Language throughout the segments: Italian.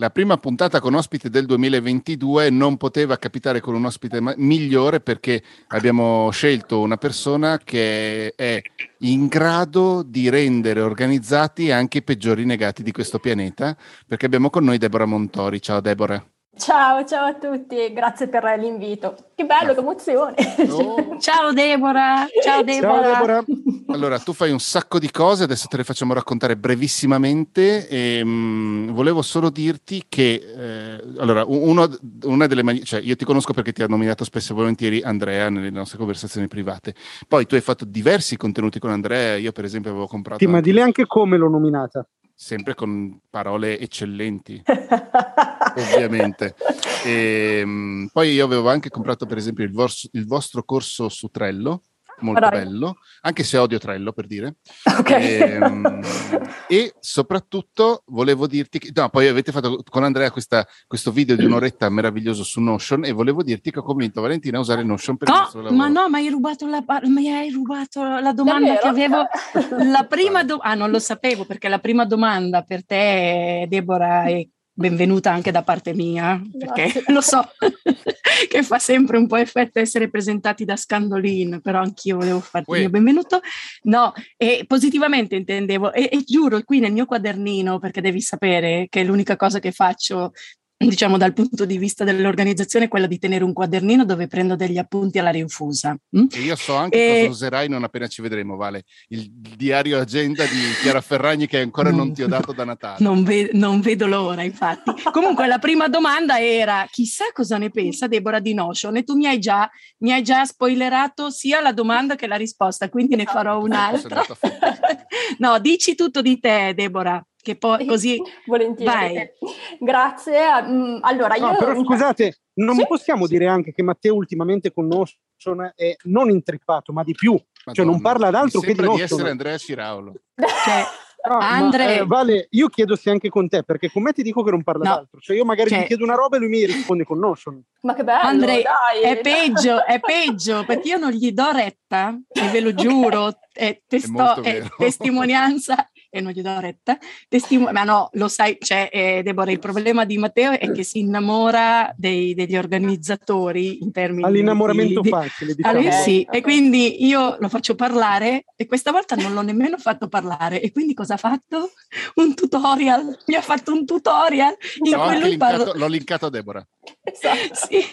La prima puntata con ospite del 2022 non poteva capitare con un ospite ma- migliore perché abbiamo scelto una persona che è in grado di rendere organizzati anche i peggiori negati di questo pianeta, perché abbiamo con noi Deborah Montori. Ciao Deborah. Ciao, ciao a tutti, grazie per l'invito. Che bello, che emozione. Oh. ciao Deborah, ciao Deborah. ciao Deborah. Allora, tu fai un sacco di cose, adesso te le facciamo raccontare brevissimamente. E, mh, mm, volevo solo dirti che, eh, allora, uno, una delle mani- cioè io ti conosco perché ti ha nominato spesso e volentieri Andrea nelle nostre conversazioni private. Poi tu hai fatto diversi contenuti con Andrea, io per esempio avevo comprato... Sì, ma dile anche come l'ho nominata sempre con parole eccellenti, ovviamente. E, ehm, poi io avevo anche comprato, per esempio, il, vos- il vostro corso su Trello, molto Dai. bello, anche se odio Trello per dire. Okay. E, ehm, e, soprattutto volevo dirti che, no, poi avete fatto con Andrea questa, questo video di un'oretta meraviglioso su Notion e volevo dirti che ho convinto Valentina a usare Notion per no, il suo lavoro. Ma no, ma hai rubato la, mi hai rubato la domanda che avevo. La prima do- ah, non lo sapevo perché la prima domanda per te, Deborah, è benvenuta anche da parte mia, perché Grazie. lo so che fa sempre un po' effetto essere presentati da Scandolin, però anch'io volevo farti il mio benvenuto. No, e positivamente intendevo, e, e giuro qui nel mio quadernino, perché devi sapere che è l'unica cosa che faccio diciamo dal punto di vista dell'organizzazione è quella di tenere un quadernino dove prendo degli appunti alla rinfusa. Mm? E io so anche e... cosa userai non appena ci vedremo, Vale, il diario agenda di Chiara Ferragni che ancora non, ti ho dato da Natale. Non, ve- non vedo l'ora, infatti. Comunque la prima domanda era chissà cosa ne pensa Deborah di Notion e tu mi hai già, mi hai già spoilerato sia la domanda che la risposta, quindi ne farò un'altra. no, dici tutto di te, Deborah che poi così volentieri. Vai. Grazie. Mm, allora, io... No, però scusate, non sì? possiamo sì. dire anche che Matteo ultimamente con Notion è non intrippato, ma di più, Madonna, cioè non parla d'altro che di Notion. di essere Andrea Ciraulo. Cioè, No, Andre... ma, eh, vale, io chiedo se anche con te, perché con me ti dico che non parla no. d'altro. Cioè, io magari cioè... gli chiedo una roba e lui mi risponde con Notion. Ma che bello! Andre, dai, è peggio, è peggio, perché io non gli do retta, e ve lo giuro, è, testo- è, è testimonianza e non gli do retta, testimon- ma no, lo sai, cioè, eh, Deborah, il problema di Matteo è che si innamora dei, degli organizzatori in termini All'innamoramento di, facile, diciamo. Allora, sì, e quindi io lo faccio parlare e questa volta non l'ho nemmeno fatto parlare e quindi cosa ha fatto? Un tutorial, mi ha fatto un tutorial in no, cui lui linkato, parla... L'ho linkato a Deborah. Esatto. Sì,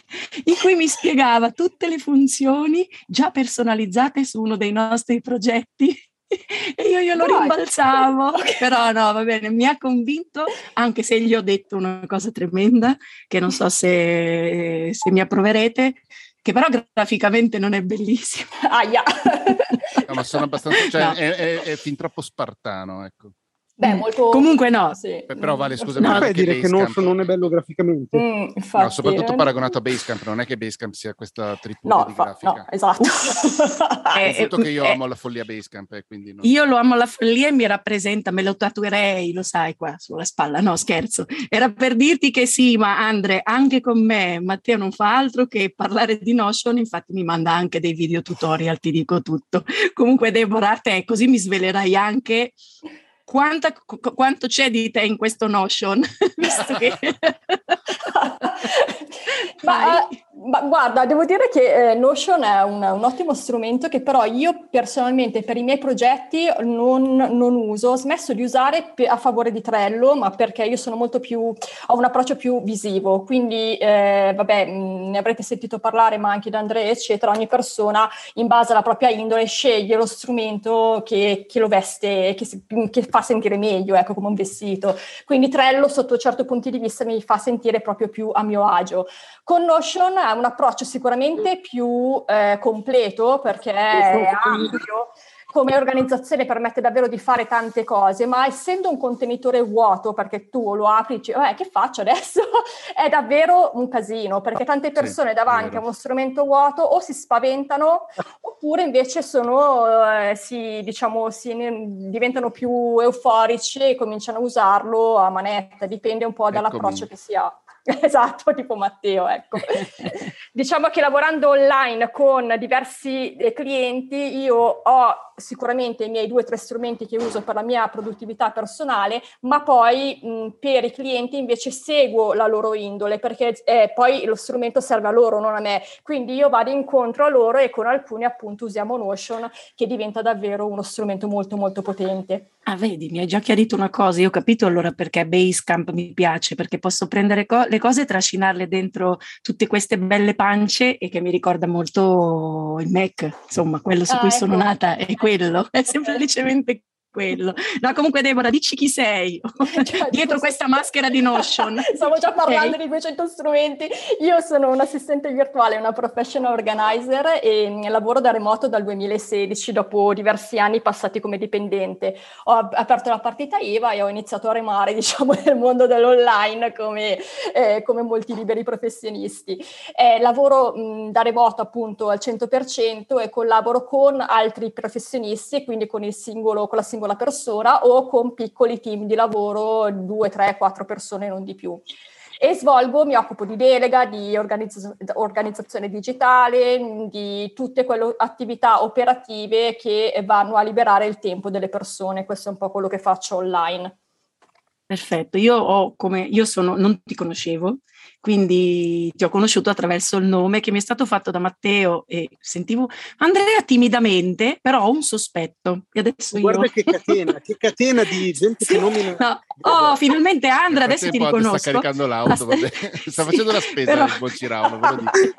in cui mi spiegava tutte le funzioni già personalizzate su uno dei nostri progetti e io glielo rimbalzavo, però no, va bene, mi ha convinto, anche se gli ho detto una cosa tremenda, che non so se, se mi approverete, che però graficamente non è bellissima. Aia! no, ma sono abbastanza, cioè no. è, è, è fin troppo spartano, ecco. Beh, mm. molto... Comunque no. Sì. Però vale, scusa, no, per dire che Notion non è bello graficamente. Mm, infatti, no, soprattutto eh... paragonato a Basecamp, non è che Basecamp sia questa tripudia no, di grafica. No, esatto. è, è, che io eh, amo la follia Basecamp, eh, quindi non... Io lo amo la follia e mi rappresenta, me lo tatuerei, lo sai, qua sulla spalla. No, scherzo. Era per dirti che sì, ma Andre, anche con me, Matteo non fa altro che parlare di Notion, infatti mi manda anche dei video tutorial, ti dico tutto. Comunque Deborah, te così mi svelerai anche quanta, qu- quanto c'è di te in questo Notion? Visto che... ma, ma, guarda, devo dire che eh, Notion è un, un, ottimo strumento che però io personalmente per i miei progetti non, non uso, ho smesso di usare a favore di Trello, ma perché io sono molto più, ho un approccio più visivo, quindi eh, vabbè, ne avrete sentito parlare, ma anche da Andrea, eccetera, ogni persona in base alla propria indole sceglie lo strumento che, che lo veste, che, che fa sentire meglio, ecco, come un vestito. Quindi Trello, sotto certi punti di vista, mi fa sentire proprio più a mio agio. Con Notion è un approccio sicuramente più eh, completo perché è ampio come organizzazione permette davvero di fare tante cose, ma essendo un contenitore vuoto, perché tu lo apri e dici, eh, che faccio adesso? è davvero un casino, perché tante persone sì, davanti a uno strumento vuoto o si spaventano oppure invece sono, eh, si, diciamo, si, diventano più euforici e cominciano a usarlo a manetta, dipende un po' dall'approccio Eccomi. che si ha. Esatto, tipo Matteo, ecco. diciamo che lavorando online con diversi eh, clienti io ho sicuramente i miei due o tre strumenti che uso per la mia produttività personale, ma poi mh, per i clienti invece seguo la loro indole perché eh, poi lo strumento serve a loro, non a me. Quindi io vado incontro a loro e con alcuni appunto usiamo Notion che diventa davvero uno strumento molto molto potente. Ah, vedi, mi hai già chiarito una cosa, io ho capito allora perché Basecamp mi piace, perché posso prendere co- le cose e trascinarle dentro tutte queste belle pance e che mi ricorda molto il Mac, insomma, quello su ah, cui ecco. sono nata è quello, è semplicemente quello. No, comunque Deborah, dici chi sei cioè, dietro questa maschera di Notion. Stavo già parlando okay. di 200 strumenti. Io sono un assistente virtuale, una professional organizer e lavoro da remoto dal 2016 dopo diversi anni passati come dipendente. Ho aperto la partita IVA e ho iniziato a remare, diciamo, nel mondo dell'online come, eh, come molti liberi professionisti. Eh, lavoro mh, da remoto appunto al 100% e collaboro con altri professionisti, quindi con il singolo, con la singola singola persona o con piccoli team di lavoro, due, tre, quattro persone, non di più. E svolgo, mi occupo di delega, di organizz- organizzazione digitale, di tutte quelle attività operative che vanno a liberare il tempo delle persone. Questo è un po' quello che faccio online. Perfetto, io ho come io sono, non ti conoscevo, quindi ti ho conosciuto attraverso il nome che mi è stato fatto da Matteo e sentivo Andrea timidamente, però ho un sospetto. E adesso Guarda io... che catena, che catena di gente sì, che nomina. No. Oh, finalmente Andrea, adesso ti riconosco. Sta caricando l'auto, vabbè. sta sì, facendo la spesa però... del Bocirauno, ve lo dico.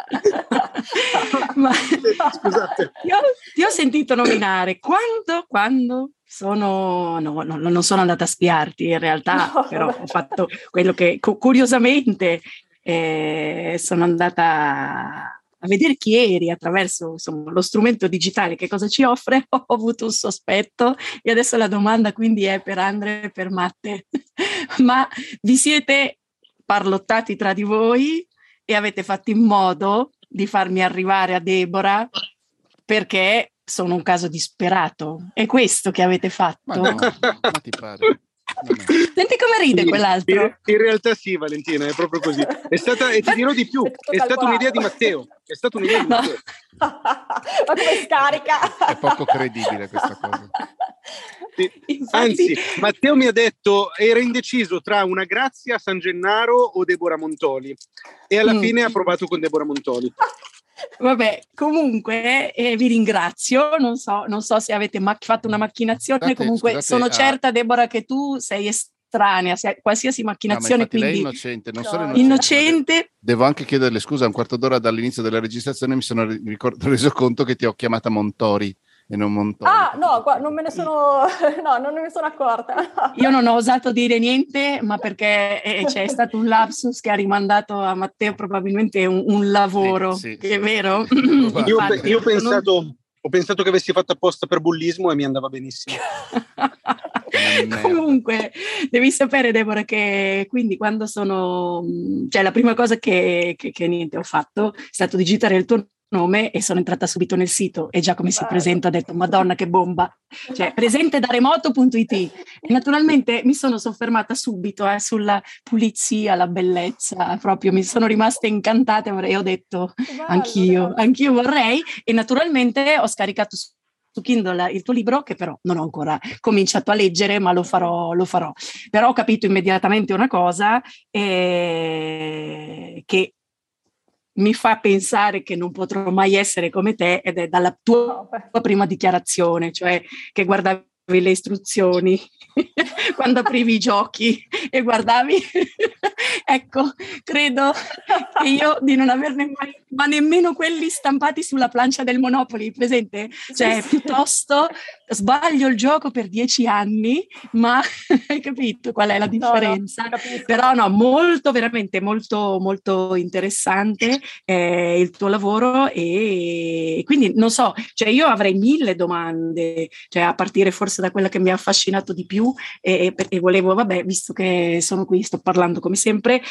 Ma... Scusate. Io, ti ho sentito nominare quando, quando sono, no, no, non sono andata a spiarti in realtà, no. però ho fatto quello che curiosamente eh, sono andata a vedere chi eri attraverso insomma, lo strumento digitale, che cosa ci offre, ho avuto un sospetto e adesso la domanda quindi è per Andre e per Matte. Ma vi siete parlottati tra di voi e avete fatto in modo di farmi arrivare a Deborah perché sono un caso disperato. È questo che avete fatto? Ma no, ma ti pare. Senti come ride sì, quell'altro. In, in, realtà sì, Valentina, è proprio così. È stata, e ti dirò di più, è stata un'idea di Matteo. È stata un'idea di Matteo. ma come scarica? È poco credibile questa cosa. Sì. Anzi, Matteo mi ha detto era indeciso tra una Grazia San Gennaro o Deborah Montoli e alla mm. fine ha provato con Deborah Montoli. Vabbè, comunque eh, vi ringrazio, non so, non so se avete mac- fatto una macchinazione, scusate, comunque scusate, sono ah. certa Deborah che tu sei estranea a qualsiasi macchinazione, no, quindi lei è innocente, non solo innocente. innocente. Devo anche chiederle scusa, un quarto d'ora dall'inizio della registrazione mi sono ricord- reso conto che ti ho chiamata Montori e non Montori. Ah, no, qua, non me ne sono, no, non ne sono accorta. Io non ho osato dire niente, ma perché eh, c'è stato un lapsus che ha rimandato a Matteo probabilmente un, un lavoro, sì, sì, che sì. è vero? Io, io ho, pensato, ho pensato che avessi fatto apposta per bullismo e mi andava benissimo. Comunque, devi sapere, Deborah, che quindi quando sono, cioè la prima cosa che, che, che niente ho fatto è stato digitare il tuo nome e sono entrata subito nel sito e già come si presenta ho detto madonna che bomba cioè presente da remoto.it e naturalmente mi sono soffermata subito eh, sulla pulizia la bellezza proprio mi sono rimasta incantata e ho detto anch'io anch'io vorrei e naturalmente ho scaricato su Kindle il tuo libro, che però non ho ancora cominciato a leggere, ma lo farò, lo farò. Però ho capito immediatamente una cosa, eh, che mi fa pensare che non potrò mai essere come te ed è dalla tua prima dichiarazione, cioè che guardavi le istruzioni quando aprivi i giochi e guardavi. ecco, credo che io di non averne mai, ma nemmeno quelli stampati sulla plancia del Monopoli, presente? Cioè, piuttosto sbaglio il gioco per dieci anni, ma hai capito qual è la differenza? No, no, Però no, molto, veramente molto, molto interessante eh, il tuo lavoro e quindi non so, cioè io avrei mille domande, cioè a partire forse da quella che mi ha affascinato di più e, e volevo, vabbè, visto che sono qui, sto parlando come sempre,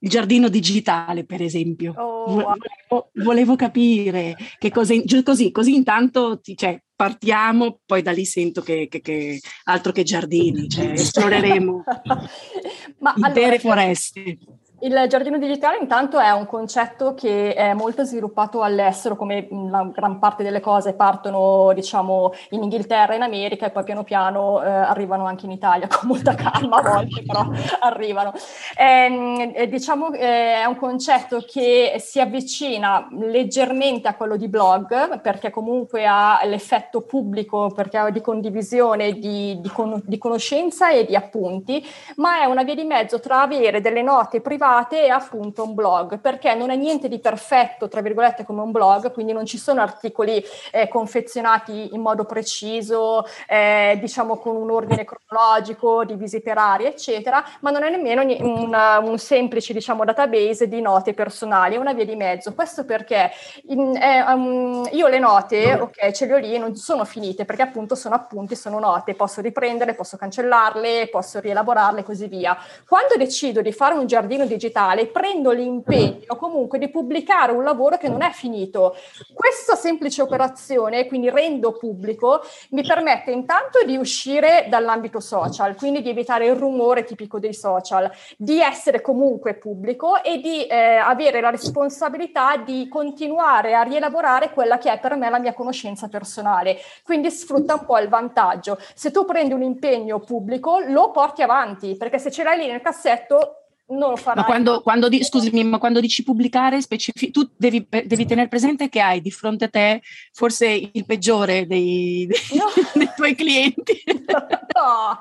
il giardino digitale, per esempio. Oh, wow. volevo, volevo, capire che cosa, così, così intanto ti, cioè, partiamo, poi da lì sento che, che, che altro che giardini, cioè esploreremo Ma allora, foreste. Il giardino digitale intanto è un concetto che è molto sviluppato all'estero, come la gran parte delle cose partono diciamo in Inghilterra, in America e poi piano piano eh, arrivano anche in Italia con molta calma a volte, però arrivano. Ehm, eh, diciamo eh, è un concetto che si avvicina leggermente a quello di blog perché comunque ha l'effetto pubblico, perché ha di condivisione di, di, con, di conoscenza e di appunti, ma è una via di mezzo tra avere delle note private private e appunto un blog, perché non è niente di perfetto, tra virgolette, come un blog, quindi non ci sono articoli eh, confezionati in modo preciso, eh, diciamo con un ordine cronologico, di visite rarie, eccetera, ma non è nemmeno un, un semplice, diciamo, database di note personali, è una via di mezzo. Questo perché in, eh, um, io le note, ok, ce le ho lì, non sono finite, perché appunto sono appunti, sono note, posso riprendere, posso cancellarle, posso rielaborarle e così via. Quando decido di fare un giardino di digitale, prendo l'impegno comunque di pubblicare un lavoro che non è finito. Questa semplice operazione, quindi rendo pubblico, mi permette intanto di uscire dall'ambito social, quindi di evitare il rumore tipico dei social, di essere comunque pubblico e di eh, avere la responsabilità di continuare a rielaborare quella che è per me la mia conoscenza personale. Quindi sfrutta un po' il vantaggio. Se tu prendi un impegno pubblico, lo porti avanti, perché se ce l'hai lì nel cassetto non lo farai. Ma quando, quando di, scusami, ma quando dici pubblicare, specific- tu devi, devi, tenere presente che hai di fronte a te forse il peggiore dei, dei, no. dei tuoi clienti. No.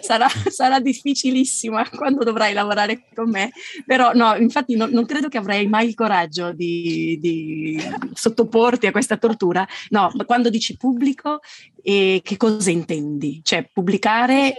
sarà, sarà, difficilissima quando dovrai lavorare con me, però no, infatti non, non credo che avrai mai il coraggio di, di sottoporti a questa tortura. No, ma quando dici pubblico, eh, che cosa intendi? Cioè pubblicare...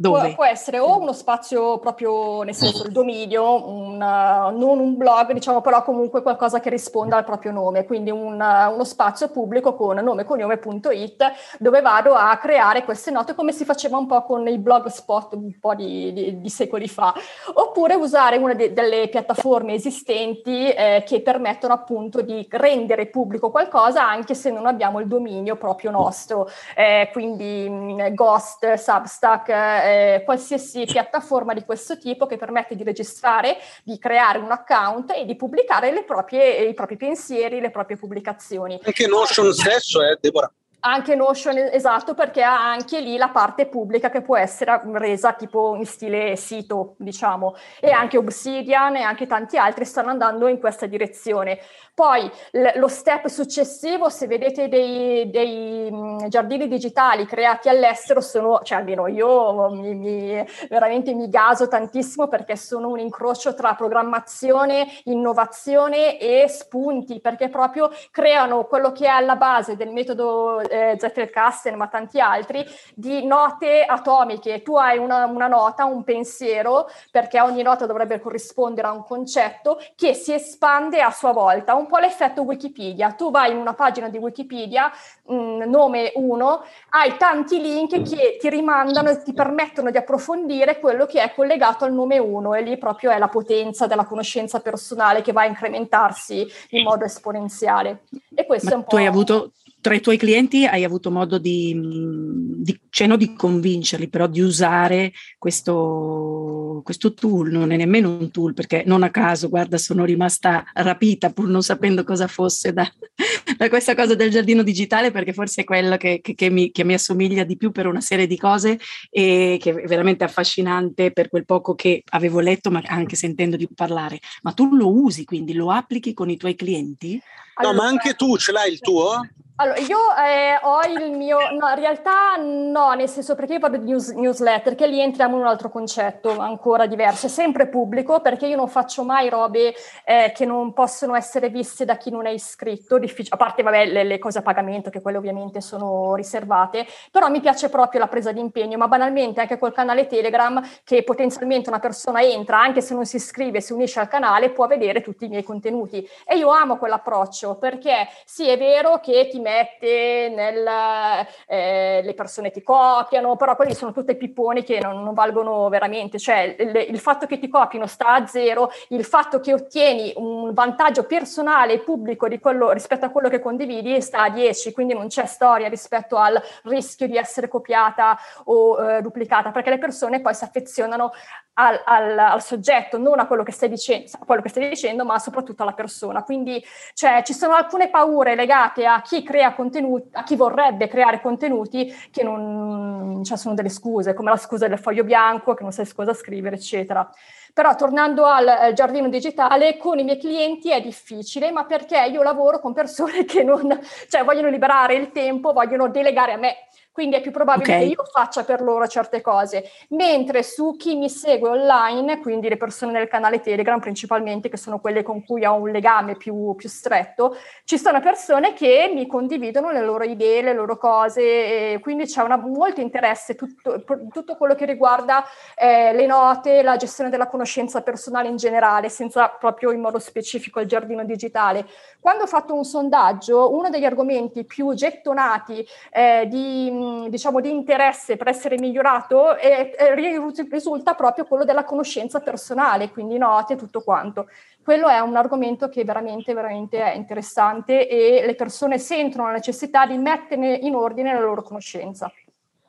Dove? Può, può, essere o uno spazio proprio, nel senso il dominio, un, uh, non un blog, diciamo però comunque qualcosa che risponda al proprio nome, quindi un, uh, uno spazio pubblico con nome cognome.it dove vado a creare queste note come si faceva un po' con i blogspot un po' di, di, di secoli fa, oppure usare una de, delle piattaforme esistenti eh, che permettono appunto di rendere pubblico qualcosa anche se non abbiamo il dominio proprio nostro, eh, quindi mh, mm, Ghost, Substack, eh, eh, qualsiasi piattaforma di questo tipo che permette di registrare, di creare un account e di pubblicare proprie, i propri pensieri, le proprie pubblicazioni. Anche Notion stesso, eh, Deborah. Anche Notion, esatto, perché ha anche lì la parte pubblica che può essere resa tipo in stile sito, diciamo, e anche Obsidian e anche tanti altri stanno andando in questa direzione. Poi l- lo step successivo, se vedete dei, dei mh, giardini digitali creati all'estero, sono, cioè almeno io mi, mi, veramente mi gaso tantissimo perché sono un incrocio tra programmazione, innovazione e spunti, perché proprio creano quello che è alla base del metodo eh, Zettelkasten, ma tanti altri, di note atomiche. Tu hai una, una nota, un pensiero, perché ogni nota dovrebbe corrispondere a un concetto che si espande a sua volta. Un po' l'effetto Wikipedia. Tu vai in una pagina di Wikipedia, mh, mm, nome 1, hai tanti link che ti rimandano e ti permettono di approfondire quello che è collegato al nome 1 e lì proprio è la potenza della conoscenza personale che va a incrementarsi in modo esponenziale. E questo Ma è un po'... Tu hai avuto tra i tuoi clienti hai avuto modo di, di, cioè non di convincerli, però di usare questo, questo, tool, non è nemmeno un tool, perché non a caso, guarda, sono rimasta rapita pur non sapendo cosa fosse da, da questa cosa del giardino digitale, perché forse è quello che, che, che, mi, che, mi, assomiglia di più per una serie di cose e che è veramente affascinante per quel poco che avevo letto, ma anche sentendo di parlare. Ma tu lo usi, quindi lo applichi con i tuoi clienti? No, ma anche tu ce l'hai il tuo? Allora, io eh, ho il mio, no, in realtà no, nel senso perché io parlo di news, newsletter, che lì entriamo in un altro concetto ancora diverso, è sempre pubblico perché io non faccio mai robe eh, che non possono essere viste da chi non è iscritto, a parte vabbè, le, le, cose a pagamento, che quelle ovviamente sono riservate, però mi piace proprio la presa di impegno, ma banalmente anche col canale Telegram che potenzialmente una persona entra, anche se non si iscrive, si unisce al canale, può vedere tutti i miei contenuti. E io amo quell'approccio perché sì è vero che ti mette nel, eh, persone ti copiano, però quelli sono tutti pipponi che non, non valgono veramente, cioè il, il, fatto che ti copino sta a zero, il fatto che ottieni un vantaggio personale e pubblico di quello, rispetto a quello che condividi sta a 10, quindi non c'è storia rispetto al rischio di essere copiata o eh, duplicata, perché le persone poi si affezionano al, al, al, soggetto, non a quello che stai dicendo, a quello che stai dicendo, ma soprattutto alla persona. Quindi cioè, ci sono alcune paure legate a chi crea contenuti, a chi vorrebbe creare contenuti che non cioè, sono delle scuse, come la scusa del foglio bianco, che non sai cosa scrivere, eccetera. Però tornando al, al giardino digitale, con i miei clienti è difficile, ma perché io lavoro con persone che non, cioè, vogliono liberare il tempo, vogliono delegare a me quindi è più probabile okay. che io faccia per loro certe cose. Mentre su chi mi segue online, quindi le persone nel canale Telegram principalmente, che sono quelle con cui ho un legame più, più stretto, ci sono persone che mi condividono le loro idee, le loro cose, quindi c'è una, molto interesse tutto, tutto quello che riguarda eh, le note, la gestione della conoscenza personale in generale, senza proprio in modo specifico il giardino digitale. Quando ho fatto un sondaggio, uno degli argomenti più gettonati eh, di diciamo, di interesse per essere migliorato e, e risulta proprio quello della conoscenza personale, quindi note e tutto quanto. Quello è un argomento che veramente, veramente è interessante e le persone sentono la necessità di mettere in ordine la loro conoscenza.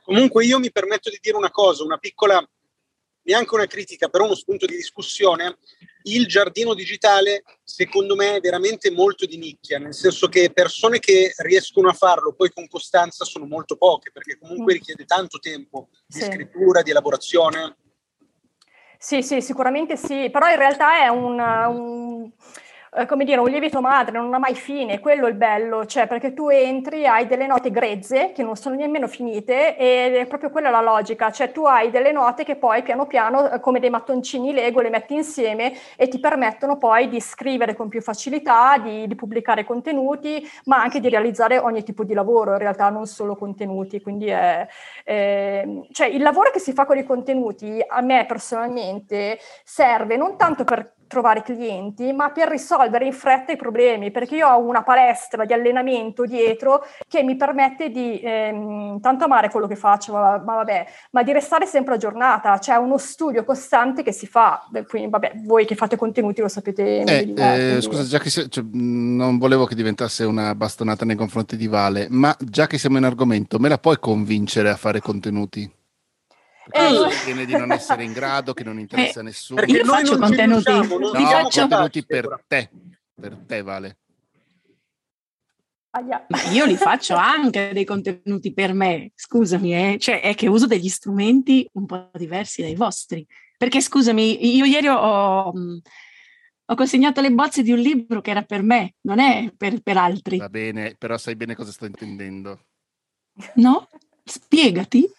Comunque io mi permetto di dire una cosa, una piccola neanche una critica, però uno spunto di discussione, il giardino digitale secondo me è veramente molto di nicchia, nel senso che persone che riescono a farlo poi con costanza sono molto poche, perché comunque mm. richiede tanto tempo di sì. scrittura, di elaborazione. Sì, sì, sicuramente sì, però in realtà è un, un eh, come dire, un lievito madre, non ha mai fine, quello è il bello, cioè perché tu entri, hai delle note grezze che non sono nemmeno finite ed è proprio quella la logica, cioè tu hai delle note che poi piano piano eh, come dei mattoncini Lego le metti insieme e ti permettono poi di scrivere con più facilità, di, di pubblicare contenuti, ma anche di realizzare ogni tipo di lavoro, in realtà non solo contenuti, quindi è, è cioè il lavoro che si fa con i contenuti a me personalmente serve non tanto per trovare clienti, ma per risolvere in fretta i problemi, perché io ho una palestra di allenamento dietro che mi permette di ehm, tanto amare quello che faccio, ma, ma, vabbè, ma di restare sempre aggiornata, c'è uno studio costante che si fa, quindi vabbè, voi che fate contenuti lo sapete eh, di me, eh, Scusa, già che si, cioè, non volevo che diventasse una bastonata nei confronti di Vale, ma già che siamo in argomento, me la puoi convincere a fare contenuti? Eh, viene di non essere in grado, che non interessa a eh, nessuno. Io faccio contenuti, no, faccio contenuti per te, per te Vale. Ma io li faccio anche dei contenuti per me, scusami, eh? cioè è che uso degli strumenti un po' diversi dai vostri. Perché scusami, io ieri ho, mm, ho consegnato le bozze di un libro che era per me, non è per, per altri. Va bene, però sai bene cosa sto intendendo. No? Spiegati.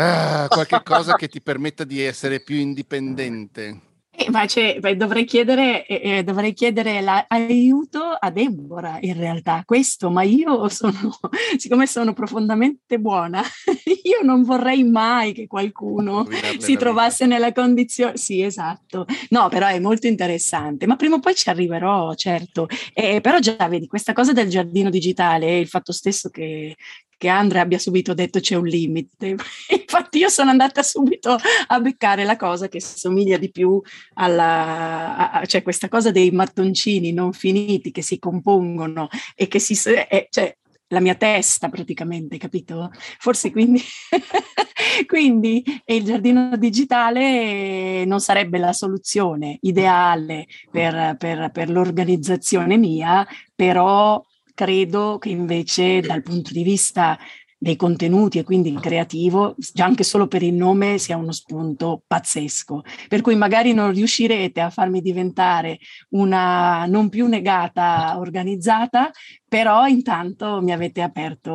Ah, qualche cosa che ti permetta di essere più indipendente. Eh, ma beh, dovrei chiedere, eh, eh dovrei chiedere l'aiuto a Deborah in realtà, questo, ma io sono, siccome sono profondamente buona, io non vorrei mai che qualcuno si trovasse nella condizione, sì esatto, no però è molto interessante, ma prima o poi ci arriverò, certo, eh, però già vedi questa cosa del giardino digitale, il fatto stesso che, che Andrea abbia subito detto c'è un limite. Infatti io sono andata subito a beccare la cosa che somiglia di più alla, a, cioè questa cosa dei mattoncini non finiti che si compongono e che si, eh, cioè la mia testa praticamente, capito? Forse quindi, quindi il giardino digitale non sarebbe la soluzione ideale per, per, per l'organizzazione mia, però credo che invece dal punto di vista dei contenuti e quindi il creativo, già anche solo per il nome sia uno spunto pazzesco. Per cui magari non riuscirete a farmi diventare una non più negata organizzata, però intanto mi avete aperto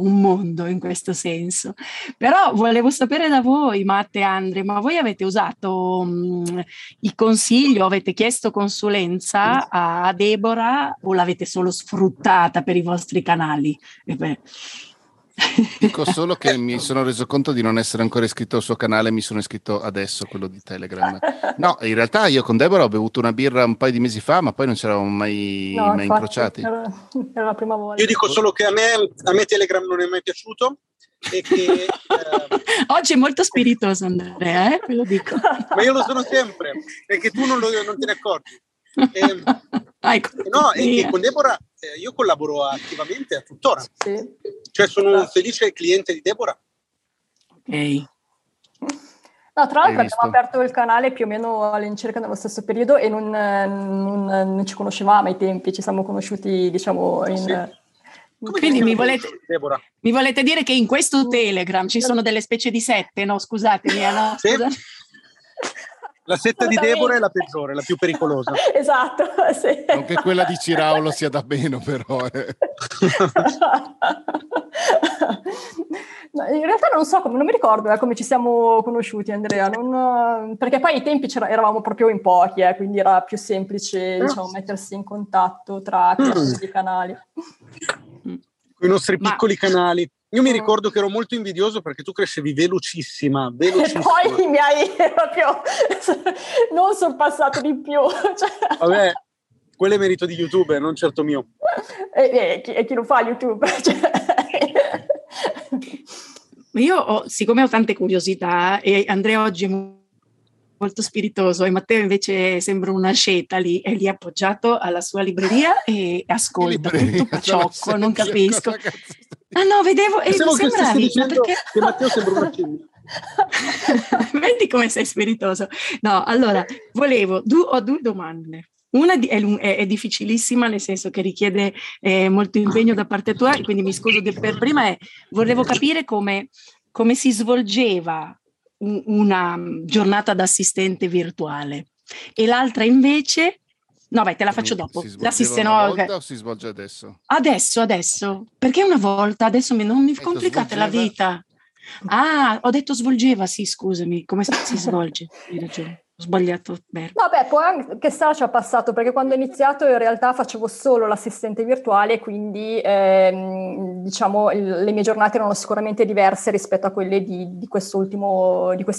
un mondo in questo senso. Però volevo sapere da voi, Matte e Andre, ma voi avete usato mh, il consiglio, avete chiesto consulenza a Deborah o l'avete solo sfruttata per i vostri canali? E beh, Dico solo che mi sono reso conto di non essere ancora iscritto al suo canale, mi sono iscritto adesso, quello di Telegram. No, in realtà io con Deborah ho bevuto una birra un paio di mesi fa, ma poi non ci eravamo mai, no, mai incrociati. Era, era, la prima volta. Io dico solo che a me, a me Telegram non è mai piaciuto. E che, eh... Oggi è molto spiritoso Andrea, eh? ve lo dico. ma io lo sono sempre, perché tu non, lo, non te ne accorgi. E, ah, ecco. no, e che con Deborah eh, io collaboro attivamente a tuttora. Sì. Cioè sono un felice cliente di Deborah. Ok. No, tra l'altro abbiamo aperto il canale più o meno all'incirca nello stesso periodo e non, non, non ci conoscevamo ai tempi, ci siamo conosciuti diciamo in... Sì. Quindi mi volete, mi volete, dire che in questo Telegram ci sono delle specie di sette, no? Scusatemi, eh, no? Sì. La setta di Deborah è la peggiore, la più pericolosa. esatto, sì. Non che quella di Ciraulo sia da meno, però. Eh. no, in realtà non so, come, non mi ricordo eh, come ci siamo conosciuti, Andrea, non, perché poi ai tempi eravamo proprio in pochi, eh, quindi era più semplice diciamo, mettersi in contatto tra mm. i canali. Con i nostri piccoli Ma... canali. Io mi ricordo che ero molto invidioso perché tu crescevi velocissima, velocissima. E poi mi hai proprio non sorpassato di più. Cioè... Vabbè, quello è merito di YouTube, non certo mio. E, e, chi, e chi, lo fa YouTube? Cioè... Io, ho, siccome ho tante curiosità e Andrea oggi è molto spiritoso e Matteo invece sembra una sceta lì, è lì appoggiato alla sua libreria e ascolta tutto paciocco, non capisco. Ah no, vedevo, e mi sembravi, perché... che Matteo sembra una scena. Vedi come sei spiritoso. No, allora, volevo, du- ho due domande. Una è, è, è, difficilissima, nel senso che richiede eh, molto impegno da parte tua, quindi mi scuso per prima, è, volevo capire come, come si svolgeva una giornata da assistente virtuale e l'altra invece No, beh, te la faccio dopo. Si L'assistente una volta o si svolge adesso? Adesso, adesso. Perché una volta? Adesso non mi complicate la vita. Ah, ho detto svolgeva, sì, scusami. Come si svolge? Hai ragione sbagliato bene. Vabbè, poi anche Sara ci ha passato perché quando ho iniziato in realtà facevo solo l'assistente virtuale, quindi ehm, diciamo le mie giornate erano sicuramente diverse rispetto a quelle di, di, di questi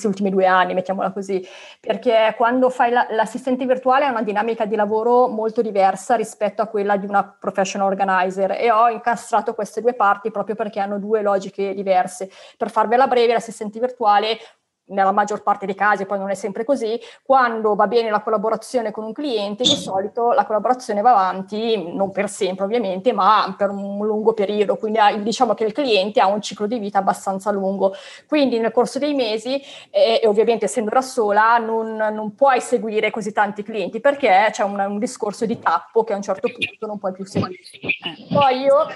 ultimi due anni, mettiamola così, perché quando fai la, l'assistente virtuale è una dinamica di lavoro molto diversa rispetto a quella di una professional organizer e ho incastrato queste due parti proprio perché hanno due logiche diverse. Per farvela breve, l'assistente virtuale nella maggior parte dei casi, poi non è sempre così, quando va bene la collaborazione con un cliente, di solito la collaborazione va avanti, non per sempre ovviamente, ma per un lungo periodo, quindi diciamo che il cliente ha un ciclo di vita abbastanza lungo. Quindi nel corso dei mesi, eh, e ovviamente essendo da sola, non, non, puoi seguire così tanti clienti perché c'è un, un, discorso di tappo che a un certo punto non puoi più seguire. Poi io...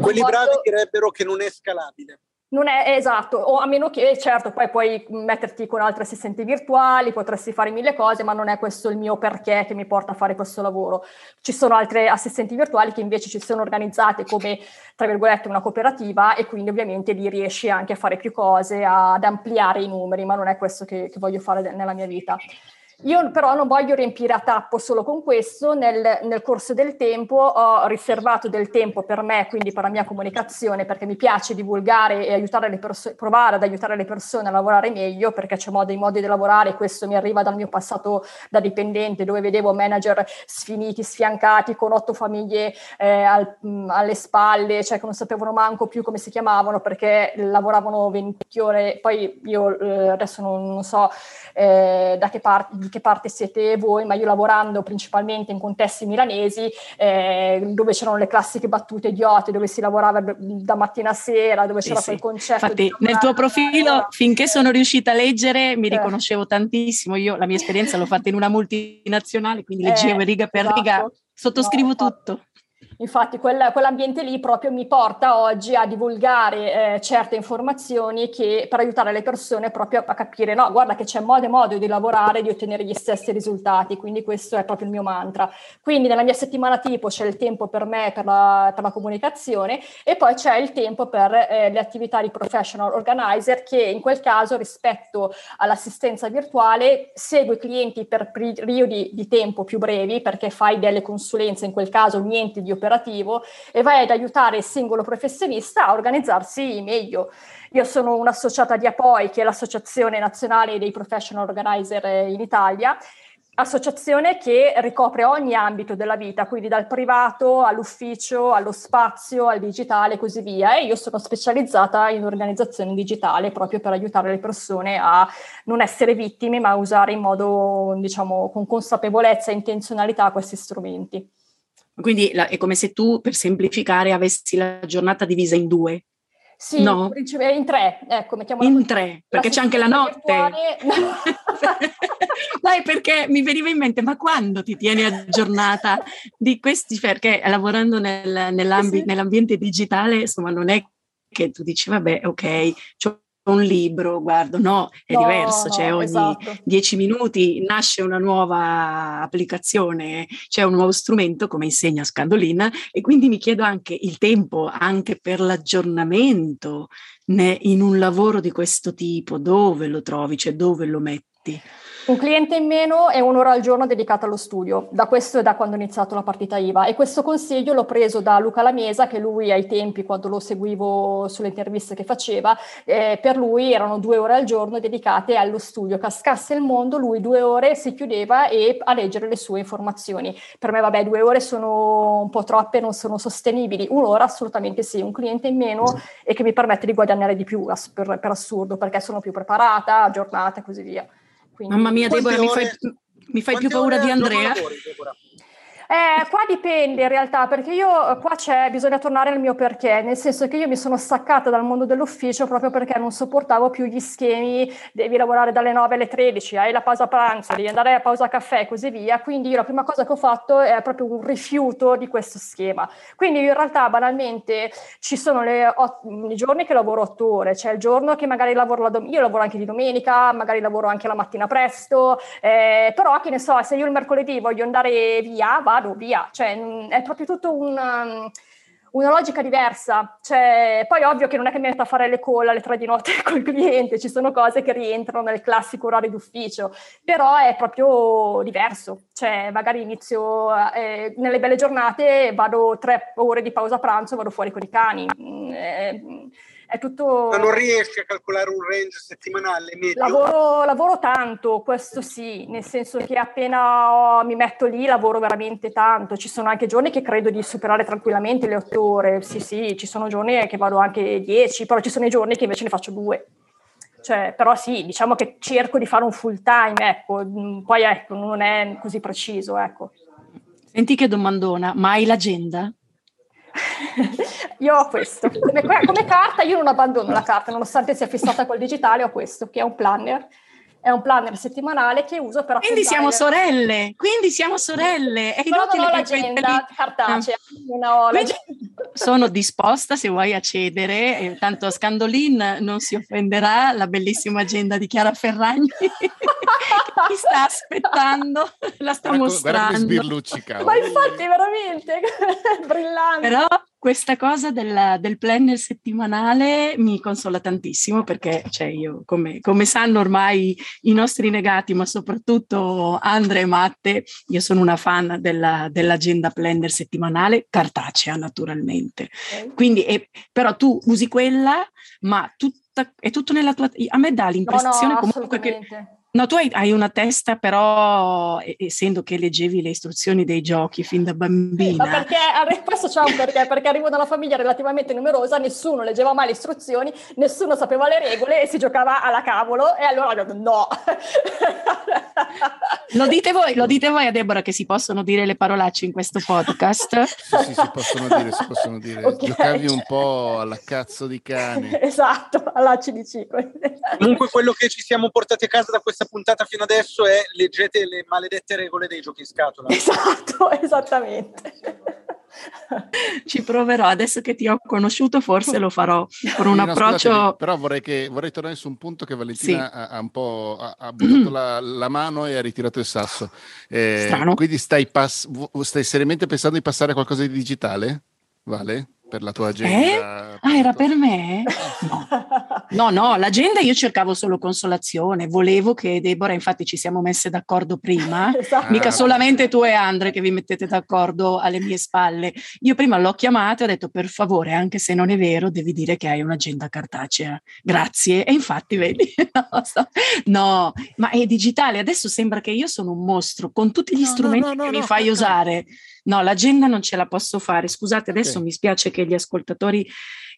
Quelli posso... bravi direbbero che non è scalabile. Non è esatto, o a meno che, certo, poi puoi metterti con altri assistenti virtuali, potresti fare mille cose, ma non è questo il mio perché che mi porta a fare questo lavoro. Ci sono altri assistenti virtuali che invece ci sono organizzati come, tra virgolette, una cooperativa e quindi ovviamente lì riesci anche a fare più cose, ad ampliare i numeri, ma non è questo che, che voglio fare nella mia vita. Io però non voglio riempire a tappo solo con questo, nel, nel, corso del tempo ho riservato del tempo per me, quindi per la mia comunicazione, perché mi piace divulgare e aiutare le persone, provare ad aiutare le persone a lavorare meglio, perché c'è modi, modi di lavorare, questo mi arriva dal mio passato da dipendente, dove vedevo manager sfiniti, sfiancati, con otto famiglie eh, al, mh, alle spalle, cioè che non sapevano manco più come si chiamavano, perché lavoravano 20 ore, poi io eh, adesso non, non so eh, da che parte di che parte siete voi, ma io lavorando principalmente in contesti milanesi, eh, dove c'erano le classiche battute idiote, dove si lavorava da mattina a sera, dove c'era sì, quel concetto. Infatti, nel tuo profilo, finché sono riuscita a leggere, mi eh. riconoscevo tantissimo. Io la mia esperienza l'ho fatta in una multinazionale, quindi leggevo eh, riga per esatto. riga, sottoscrivo no, tutto. Infatti quel, quell'ambiente lì proprio mi porta oggi a divulgare eh, certe informazioni che, per aiutare le persone proprio a, capire, no, guarda che c'è modo e modo di lavorare, di ottenere gli stessi risultati, quindi questo è proprio il mio mantra. Quindi nella mia settimana tipo c'è il tempo per me, per la, per la comunicazione e poi c'è il tempo per eh, le attività di professional organizer che in quel caso rispetto all'assistenza virtuale segue i clienti per periodi di tempo più brevi perché fai delle consulenze, in quel caso niente di operazione operativo e vai ad aiutare il singolo professionista a organizzarsi meglio. Io sono un'associata di APOI, che è l'Associazione Nazionale dei Professional Organizer in Italia, associazione che ricopre ogni ambito della vita, quindi dal privato all'ufficio, allo spazio, al digitale e così via. E io sono specializzata in organizzazione digitale proprio per aiutare le persone a non essere vittime, ma a usare in modo, diciamo, con consapevolezza e intenzionalità questi strumenti. Quindi la, è come se tu, per semplificare, avessi la giornata divisa in due. Sì, no. in tre, ecco, mettiamola In tre, perché c'è anche la notte. Dai, perché mi veniva in mente, ma quando ti tieni aggiornata di questi, perché lavorando nel, nell'ambi, sì. nell'ambiente digitale, insomma, non è che tu dici, vabbè, ok, c'ho un libro, guardo, no, è no, diverso, cioè ogni esatto. dieci minuti nasce una nuova applicazione, c'è un nuovo strumento, come insegna Scandolin, e quindi mi chiedo anche il tempo anche per l'aggiornamento in un lavoro di questo tipo, dove lo trovi, cioè dove lo metti? Un cliente in meno e un'ora al giorno dedicata allo studio. Da questo è da quando ho iniziato la partita IVA. E questo consiglio l'ho preso da Luca Lamesa, che lui ai tempi, quando lo seguivo sulle interviste che faceva, eh, per lui erano due ore al giorno dedicate allo studio. Cascasse il mondo, lui due ore si chiudeva e a leggere le sue informazioni. Per me, vabbè, due ore sono un po' troppe, non sono sostenibili. Un'ora assolutamente sì, un cliente in meno e che mi permette di guadagnare di più, per, per assurdo, perché sono più preparata, aggiornata e così via. Quindi, Mamma mia, Deborah, mi fai, mi fai più paura di Andrea. Lavori, eh, qua dipende in realtà, perché io qua c'è, bisogna tornare al mio perché, nel senso che io mi sono staccata dal mondo dell'ufficio proprio perché non sopportavo più gli schemi, devi lavorare dalle 9 alle 13, hai la pausa pranzo, devi andare a pausa caffè e così via. Quindi io la prima cosa che ho fatto è proprio un rifiuto di questo schema. Quindi in realtà banalmente ci sono le ot- i giorni che lavoro 8 ore, c'è il giorno che magari lavoro la domenica, io lavoro anche di domenica, magari lavoro anche la mattina presto, eh, però che ne so, se io il mercoledì voglio andare via, vado vado via, cioè mm, è proprio tutto un, um, una logica diversa. Cioè, poi ovvio che non è che mi metto a fare le call alle tre di notte col cliente, ci sono cose che rientrano nel classico orario d'ufficio, però è proprio diverso. Cioè, magari inizio eh, nelle belle giornate, vado tre ore di pausa pranzo, vado fuori con i cani. Mm, eh, è tutto... Ma non riesci a calcolare un range settimanale medio? Lavoro, lavoro tanto, questo sì, nel senso che appena mi metto lì lavoro veramente tanto. Ci sono anche giorni che credo di superare tranquillamente le otto ore, sì sì, ci sono giorni che vado anche dieci, però ci sono i giorni che invece ne faccio due. Cioè, però sì, diciamo che cerco di fare un full time, ecco, poi ecco, non è così preciso, ecco. Senti che domandona, ma hai l'agenda? Io ho questo. Come, come, carta io non abbandono la carta, nonostante sia fissata col digitale, ho questo, che è un planner. È un planner settimanale che uso per Quindi siamo sorelle, quindi siamo sorelle. È Però non ho l'agenda cartacea. Ah. Sono disposta, se vuoi accedere, tanto Scandolin non si offenderà, la bellissima agenda di Chiara Ferragni ti sta aspettando, la sta guarda, mostrando. Guarda Ma infatti veramente brillante. Però questa cosa del, del, planner settimanale mi consola tantissimo perché cioè io, come, come, sanno ormai i nostri negati, ma soprattutto Andre e Matte, io sono una fan della, dell'agenda planner settimanale cartacea naturalmente. Okay. Quindi, è, però tu usi quella, ma tutta, è tutto nella tua... A me dà l'impressione no, no, comunque che No, tu hai, hai, una testa, però, essendo che leggevi le istruzioni dei giochi fin da bambina. Ma perché questo c'è un perché? Perché arrivo da una famiglia relativamente numerosa, nessuno leggeva mai le istruzioni, nessuno sapeva le regole e si giocava alla cavolo. E allora ho detto no. Lo dite voi, lo dite voi a Deborah che si possono dire le parolacce in questo podcast? sì, sì, si possono dire, si possono dire. Okay. Giocavi un po' alla cazzo di cane. Esatto, all'acci di cico. Comunque quello che ci siamo portati a casa da questa puntata fino adesso è leggete le maledette regole dei giochi in scatola. Esatto, esattamente. Ci proverò, adesso che ti ho conosciuto forse lo farò con un no, approccio... Scusate, però vorrei, che, vorrei, tornare su un punto che Valentina sì. ha, ha, un po' ha, ha buttato la, la, mano e ha ritirato il sasso. Eh, quindi stai, pass- stai seriamente pensando di passare a qualcosa di digitale? Vale? Per la tua agenda. Eh? Ah, era per me? No. no, no, l'agenda io cercavo solo consolazione, volevo che Deborah, infatti ci siamo messe d'accordo prima, esatto. mica solamente tu e Andre che vi mettete d'accordo alle mie spalle. Io prima l'ho chiamata e ho detto per favore, anche se non è vero, devi dire che hai un'agenda cartacea. Grazie. E infatti, vedi, no, so, no, ma è digitale, adesso sembra che io sono un mostro con tutti gli no, strumenti no, che mi fai usare. No, l'agenda non ce la posso fare. Scusate, adesso okay. mi spiace che gli ascoltatori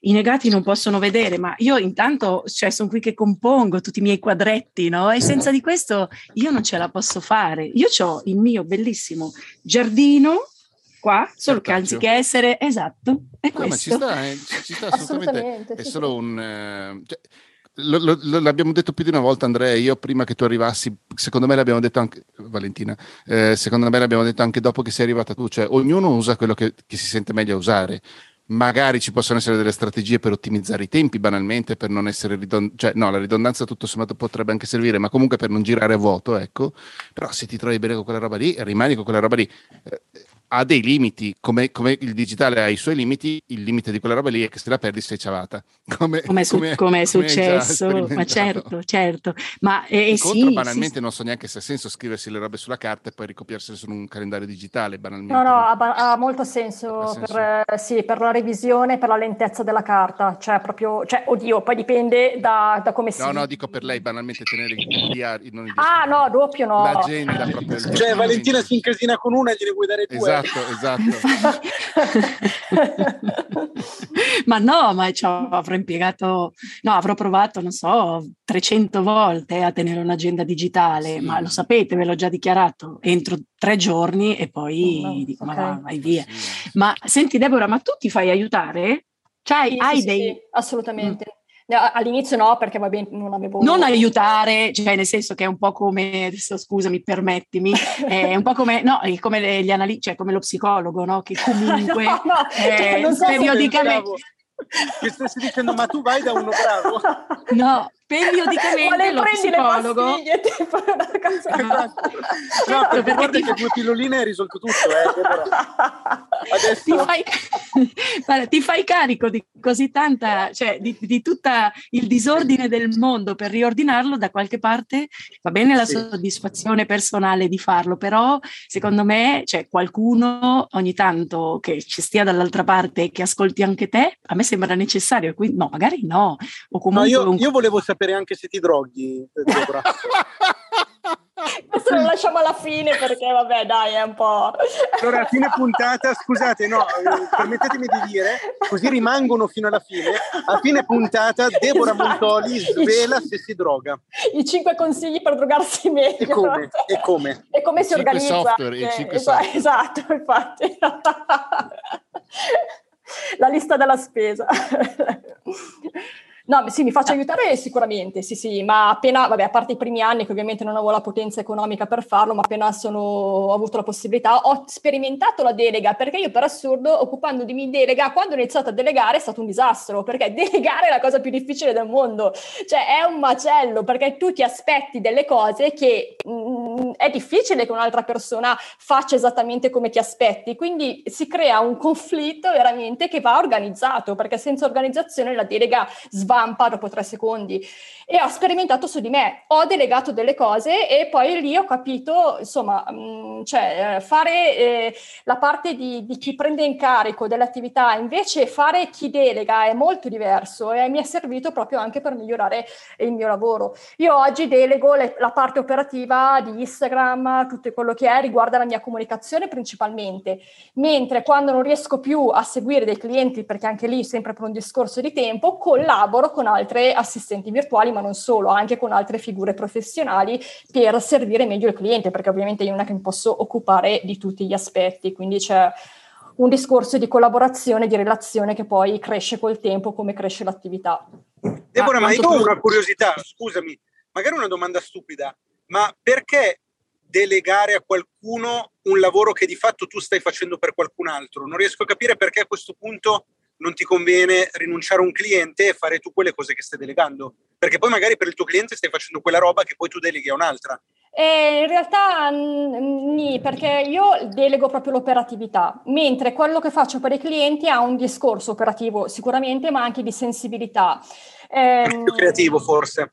i negati non possono vedere, ma io intanto cioè, sono qui che compongo tutti i miei quadretti, no? E senza di questo io non ce la posso fare. Io ho il mio bellissimo giardino qua, solo che anziché essere esatto, è no, questo. ma ci sta, eh, ci sta assolutamente. assolutamente è solo un... Eh, cioè, lo, lo, l'abbiamo detto più di una volta Andrea, io prima che tu arrivassi, secondo me l'abbiamo detto anche, Valentina, eh, secondo me l'abbiamo detto anche dopo che sei arrivata tu, cioè ognuno usa quello che, che si sente meglio usare magari ci possono essere delle strategie per ottimizzare i tempi banalmente, per non essere ridondanti, cioè no, la ridondanza tutto sommato potrebbe anche servire, ma comunque per non girare a vuoto, ecco, però se ti trovi bene con quella roba lì, rimani con quella roba lì. Eh, ha dei limiti, come, come, il digitale ha i suoi limiti, il limite di quella roba lì è che se la perdi sei ciavata. Come, come, su, come, come è successo, ma certo, certo. Ma eh, Incontro, sì, banalmente sì. non so neanche se ha senso scriversi le robe sulla carta e poi ricopiarsele su un calendario digitale, banalmente. No, no, ha, ha molto senso, ha senso. Per, eh, sì, per, la revisione, per la lentezza della carta, cioè proprio, cioè, oddio, poi dipende da, da come si... No, no, dico per lei, banalmente tenere i diari. Non ah, no, doppio no. L'agenda proprio. Cioè, Valentina si incasina con una e gliene vuoi dare due. Esatto, esatto. ma no, ma cioè, avrò impiegato, no, avrò provato, non so, 300 volte a tenere un'agenda digitale, sì. ma lo sapete, ve l'ho già dichiarato, entro tre giorni e poi no, dico, okay. ma va, vai via. Sì. Ma senti Deborah, ma tu ti fai aiutare? Cioè, sì, hai dei... Sì, assolutamente. Mm. All'inizio no, perché va bene, non avevo... Non aiutare, cioè nel senso che è un po' come, adesso scusami, permettimi, è un po' come, no, come gli analisti, cioè come lo psicologo, no? Che comunque no, no, cioè, eh, so periodicamente... Che stessi dicendo, ma tu vai da uno bravo? No, periodicamente lo psicologo le pastiglie, tipo una cosa esatto. no, perché guarda ti... che due pilloline hai risolto tutto eh, adesso ti fai, guarda, ti fai carico di così tanta cioè di, di tutto il disordine del mondo per riordinarlo da qualche parte va bene la sì. soddisfazione personale di farlo però secondo me c'è qualcuno ogni tanto che ci stia dall'altra parte e che ascolti anche te a me sembra necessario quindi no magari no o comunque no, io, io volevo sapere sapere anche se ti droghi. Questo lo lasciamo alla fine perché vabbè dai è un po'... Allora a fine puntata, scusate no, eh, permettetemi di dire, così rimangono fino alla fine, a fine puntata Deborah esatto. Montoli svela se si droga. I cinque consigli per drogarsi meglio. E come? E come, e come si organizza. Software, eh, esatto, esatto, infatti. La lista della spesa. No, sì, mi faccio aiutare sicuramente, sì, sì, ma appena, vabbè, a parte i primi anni che ovviamente non avevo la potenza economica per farlo, ma appena sono, ho avuto la possibilità, ho sperimentato la delega, perché io per assurdo, occupandomi di delega, quando ho iniziato a delegare è stato un disastro, perché delegare è la cosa più difficile del mondo, cioè è un macello, perché tu ti aspetti delle cose che mh, mm, è difficile che un'altra persona faccia esattamente come ti aspetti, quindi si crea un conflitto veramente che va organizzato, perché senza organizzazione la delega sbaglia stampa dopo tre secondi e ho sperimentato su di me, ho delegato delle cose e poi lì ho capito, insomma, mh, mm, cioè eh, fare eh, la parte di, di, chi prende in carico delle attività, invece fare chi delega è molto diverso e mi è servito proprio anche per migliorare il mio lavoro. Io oggi delego le, la parte operativa di Instagram, tutto quello che è riguarda la mia comunicazione principalmente, mentre quando non riesco più a seguire dei clienti, perché anche lì sempre per un discorso di tempo, collaboro con altre assistenti virtuali, ma non solo, anche con altre figure professionali per servire meglio il cliente, perché ovviamente io non è che mi posso occupare di tutti gli aspetti, quindi c'è un discorso di collaborazione, di relazione che poi cresce col tempo come cresce l'attività. Deborah, ah, ma io ho una curiosità, scusami, magari una domanda stupida, ma perché delegare a qualcuno un lavoro che di fatto tu stai facendo per qualcun altro? Non riesco a capire perché a questo punto non ti conviene rinunciare a un cliente e fare tu quelle cose che stai delegando, perché poi magari per il tuo cliente stai facendo quella roba che poi tu deleghi a un'altra. Eh, in realtà nì, perché io delego proprio l'operatività, mentre quello che faccio per i clienti ha un discorso operativo sicuramente, ma anche di sensibilità. Eh, più creativo forse.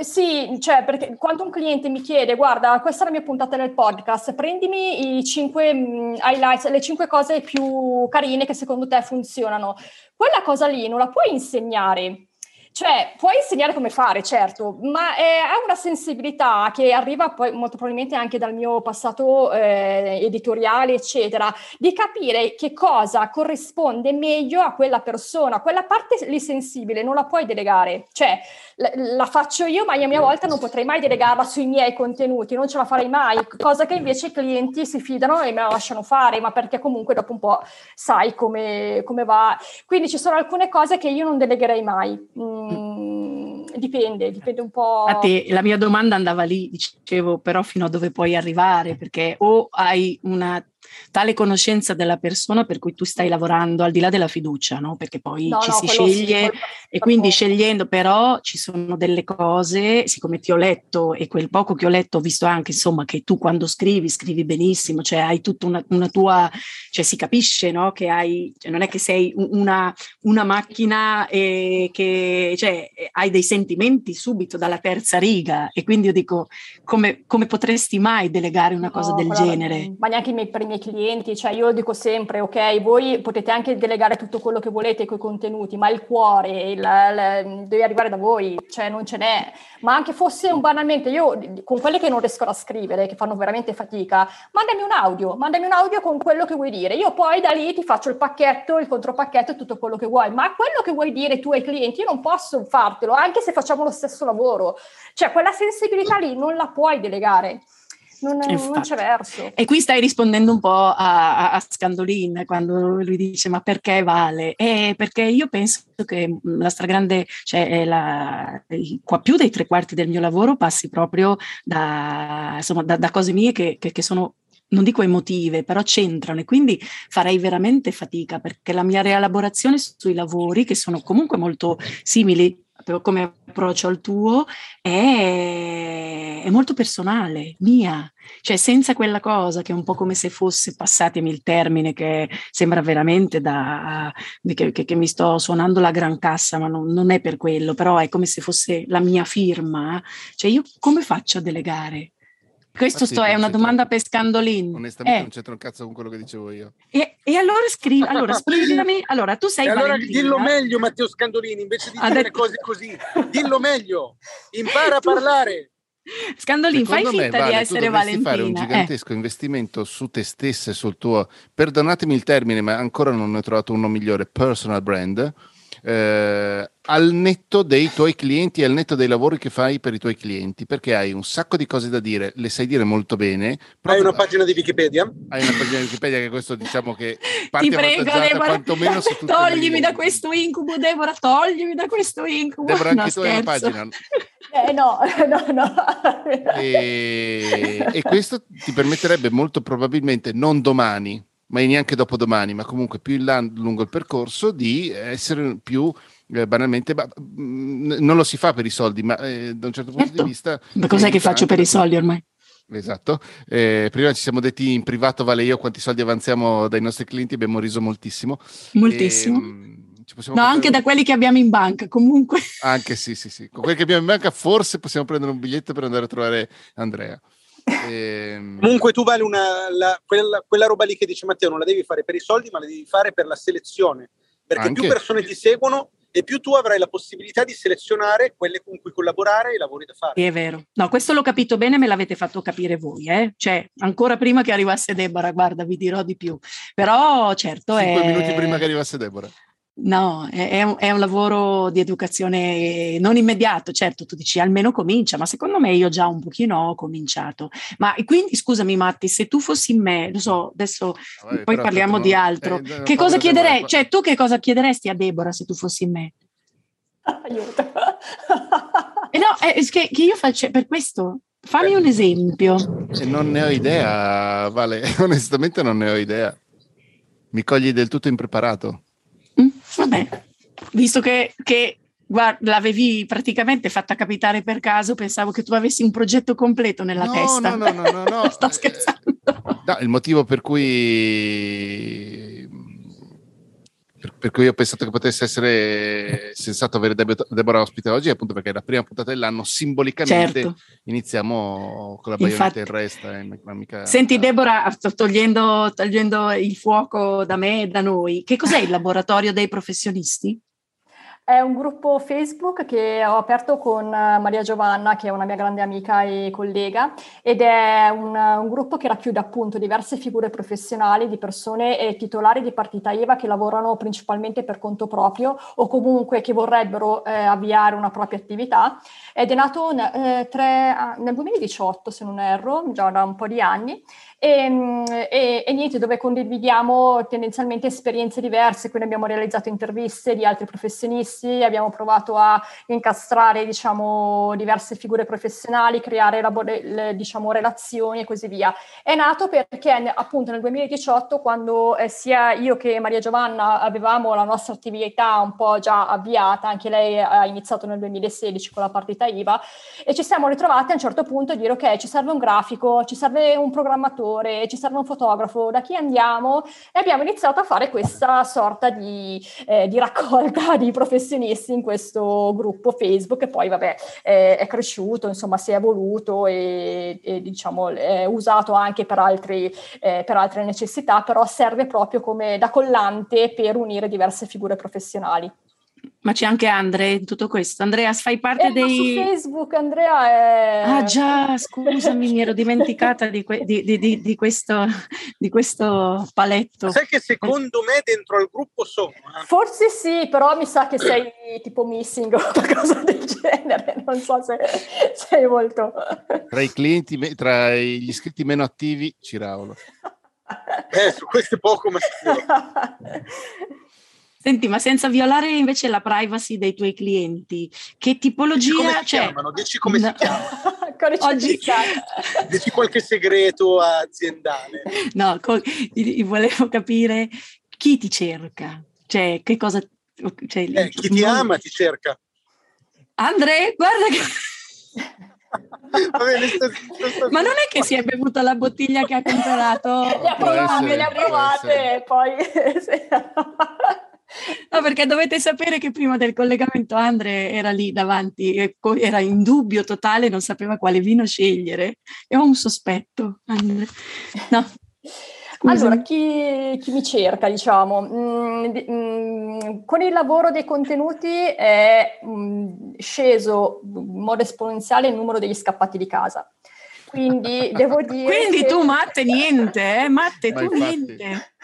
Sì, cioè perché quando un cliente mi chiede, guarda, questa è la mia puntata nel podcast, prendimi i cinque mm, highlights, le cinque cose più carine che secondo te funzionano, quella cosa lì non la puoi insegnare Cioè, puoi insegnare come fare, certo, ma è, ha una sensibilità che arriva poi molto probabilmente anche dal mio passato eh, editoriale, eccetera, di capire che cosa corrisponde meglio a quella persona. Quella parte lì sensibile non la puoi delegare. Cioè, la, la faccio io, ma io a mia volta non potrei mai delegarla sui miei contenuti, non ce la farei mai, cosa che invece i clienti si fidano e me la lasciano fare, ma perché comunque dopo un po' sai come, come va. Quindi ci sono alcune cose che io non delegherei mai. Mm Mm, dipende, dipende un po'. Te, la mia domanda andava lì, dicevo, però fino a dove puoi arrivare, perché o hai una tale conoscenza della persona per cui tu stai lavorando al di là della fiducia, no? perché poi no, ci no, si sceglie sì, e quindi scegliendo però ci sono delle cose, siccome ti ho letto e quel poco che ho letto ho visto anche insomma che tu quando scrivi scrivi benissimo, cioè hai tutta una, una tua, cioè si capisce no? che hai, cioè non è che sei una, una macchina e che cioè, hai dei sentimenti subito dalla terza riga e quindi io dico come, come potresti mai delegare una cosa del genere? Ma neanche i miei primi clienti, cioè io dico sempre, ok, voi potete anche delegare tutto quello che volete con i contenuti, ma il cuore il, il, deve arrivare da voi, cioè non ce n'è. Ma anche fosse un banalmente, io con quelli che non riescono a scrivere, che fanno veramente fatica, mandami un audio, mandami un audio con quello che vuoi dire. Io poi da lì ti faccio il pacchetto, il contropacchetto e tutto quello che vuoi, ma quello che vuoi dire tu ai clienti, io non posso fartelo, anche se facciamo lo stesso lavoro. Cioè quella sensibilità lì non la puoi delegare non, non, c'è verso. E qui stai rispondendo un po' a, a, Scandolin quando lui dice ma perché vale? Eh, perché io penso che la stragrande, cioè la, qua più dei tre quarti del mio lavoro passi proprio da, insomma, da, da cose mie che, che, che sono non dico emotive, però c'entrano e quindi farei veramente fatica perché la mia rielaborazione sui lavori, che sono comunque molto simili come approccio al tuo, è, è, molto personale, mia. Cioè senza quella cosa che è un po' come se fosse, passatemi il termine, che sembra veramente da... che, che, che mi sto suonando la gran cassa, ma non, non, è per quello, però è come se fosse la mia firma. Cioè io come faccio a delegare? Questo sto, è una domanda per Scandolin. Onestamente eh. non c'entra un cazzo con quello che dicevo io. E, e allora scrivi, allora spiegami, allora tu sei e allora Valentina. dillo meglio Matteo Scandolini, invece di dire detto... cose così, dillo meglio, impara a parlare. Scandolin, fai finta me, vale, di essere Valentina. fare un gigantesco eh. investimento su te stessa e sul tuo, perdonatemi il termine, ma ancora non ne ho trovato uno migliore, personal brand, eh, al netto dei tuoi clienti e al netto dei lavori che fai per i tuoi clienti, perché hai un sacco di cose da dire, le sai dire molto bene. Hai una pagina di Wikipedia? Hai una pagina di Wikipedia che questo diciamo che parte Ti prego, Deborah, quantomeno su Toglimi da questo incubo, Deborah, toglimi da questo incubo. Deborah, anche no, tu hai una pagina. Eh, no, no, no. E, e questo ti permetterebbe molto probabilmente, non domani, ma neanche dopodomani, ma comunque più in là lungo il percorso, di essere più eh, banalmente, ma, mh, mm, non lo si fa per i soldi, ma eh, da un certo punto certo. di vista... Ma cos'è che faccio per i soldi ormai? Esatto, eh, prima ci siamo detti in privato, Vale io, quanti soldi avanziamo dai nostri clienti, abbiamo riso moltissimo. Moltissimo. E, mm, no, anche da quelli che abbiamo in banca, comunque. Anche sì, sì, sì. Con quelli che abbiamo in banca forse possiamo prendere un biglietto per andare a trovare Andrea. E... Ehm, Comunque tu vale una, la, quella, quella, roba lì che dice Matteo non la devi fare per i soldi ma la devi fare per la selezione perché Anche. più persone ti seguono e più tu avrai la possibilità di selezionare quelle con cui collaborare e i lavori da fare. È vero. No, questo l'ho capito bene, me l'avete fatto capire voi, eh? Cioè, ancora prima che arrivasse Deborah, guarda, vi dirò di più. Però, certo, Cinque è... minuti prima che arrivasse Deborah. No, è un, è un, lavoro di educazione non immediato, certo tu dici almeno comincia, ma secondo me io già un pochino ho cominciato. Ma quindi scusami Matti, se tu fossi in me, lo so, adesso Vabbè, poi parliamo di altro, eh, che cosa chiederei? Cioè tu che cosa chiederesti a Deborah se tu fossi in me? Aiuto. eh no, è che, che io faccio per questo, fammi un esempio. Non ne ho idea, Vale, onestamente non ne ho idea. Mi cogli del tutto impreparato. Vabbè, visto che, che guarda, l'avevi praticamente fatta capitare per caso, pensavo che tu avessi un progetto completo nella no, testa. No, no, no, no, no. Sto scherzando. No, il motivo per cui per, cui ho pensato che potesse essere sensato avere Deborah ospite oggi, appunto perché è la prima puntata dell'anno, simbolicamente certo. iniziamo con la Baionetta in resta. Eh, mica... Senti Deborah, togliendo, togliendo il fuoco da me e da noi, che cos'è il laboratorio dei professionisti? È un gruppo Facebook che ho aperto con eh, Maria Giovanna, che è una mia grande amica e collega, ed è un, un gruppo che racchiude appunto diverse figure professionali di persone e titolari di partita IVA che lavorano principalmente per conto proprio o comunque che vorrebbero eh, avviare una propria attività. Ed è nato eh, tre, nel 2018, se non erro, già da un po' di anni, e, ehm, e, e, niente, dove condividiamo tendenzialmente esperienze diverse, quindi abbiamo realizzato interviste di altri professionisti, abbiamo provato a incastrare diciamo, diverse figure professionali, creare labore, diciamo, relazioni e così via. È nato perché appunto nel 2018, quando eh, sia io che Maria Giovanna avevamo la nostra attività un po' già avviata, anche lei ha iniziato nel 2016 con la partita IVA, e ci siamo ritrovati a un certo punto a dire ok, ci serve un grafico, ci serve un programmatore, ci serve un fotografo, da chi andiamo? E abbiamo iniziato a fare questa sorta di, eh, di raccolta di professionisti in questo gruppo Facebook e poi vabbè eh, è cresciuto, insomma si è evoluto e, e diciamo è usato anche per, altri, eh, per altre necessità, però serve proprio come da collante per unire diverse figure professionali. Ma c'è anche Andrea in tutto questo. Andrea, fai parte eh, dei... Su Facebook Andrea è... Ah già, scusami, mi ero dimenticata di, que- di, di, di, questo, di questo paletto. Sai che secondo me dentro al gruppo sono... Eh? Forse sì, però mi sa che sei tipo missing o qualcosa del genere. Non so se sei molto... Tra i clienti, tra gli iscritti meno attivi, Ciraulo. Eh, su questo è poco, ma... Senti, ma senza violare invece la privacy dei tuoi clienti, che tipologia... Dici come si cioè, chiamano? Dici come no. si chiamano? Oggi... Dici qualche segreto aziendale? No, co- volevo capire chi ti cerca, cioè che cosa... Cioè, eh, chi ti non... ama ti cerca. Andre, guarda che... Bene, sto, sto, sto, Ma non è che si è bevuta la bottiglia che ha comprato? Le ha provate, le ha provate e poi... No, perché dovete sapere che prima del collegamento Andre era lì davanti, era in dubbio totale, non sapeva quale vino scegliere. E ho un sospetto, Andre. No. Allora, chi, chi, mi cerca, diciamo, mm, mm, con il lavoro dei contenuti è mm, sceso in modo esponenziale il numero degli scappati di casa. Quindi devo dire. Quindi che... tu, Matte, niente, eh? Matte, Ma tu infatti... niente.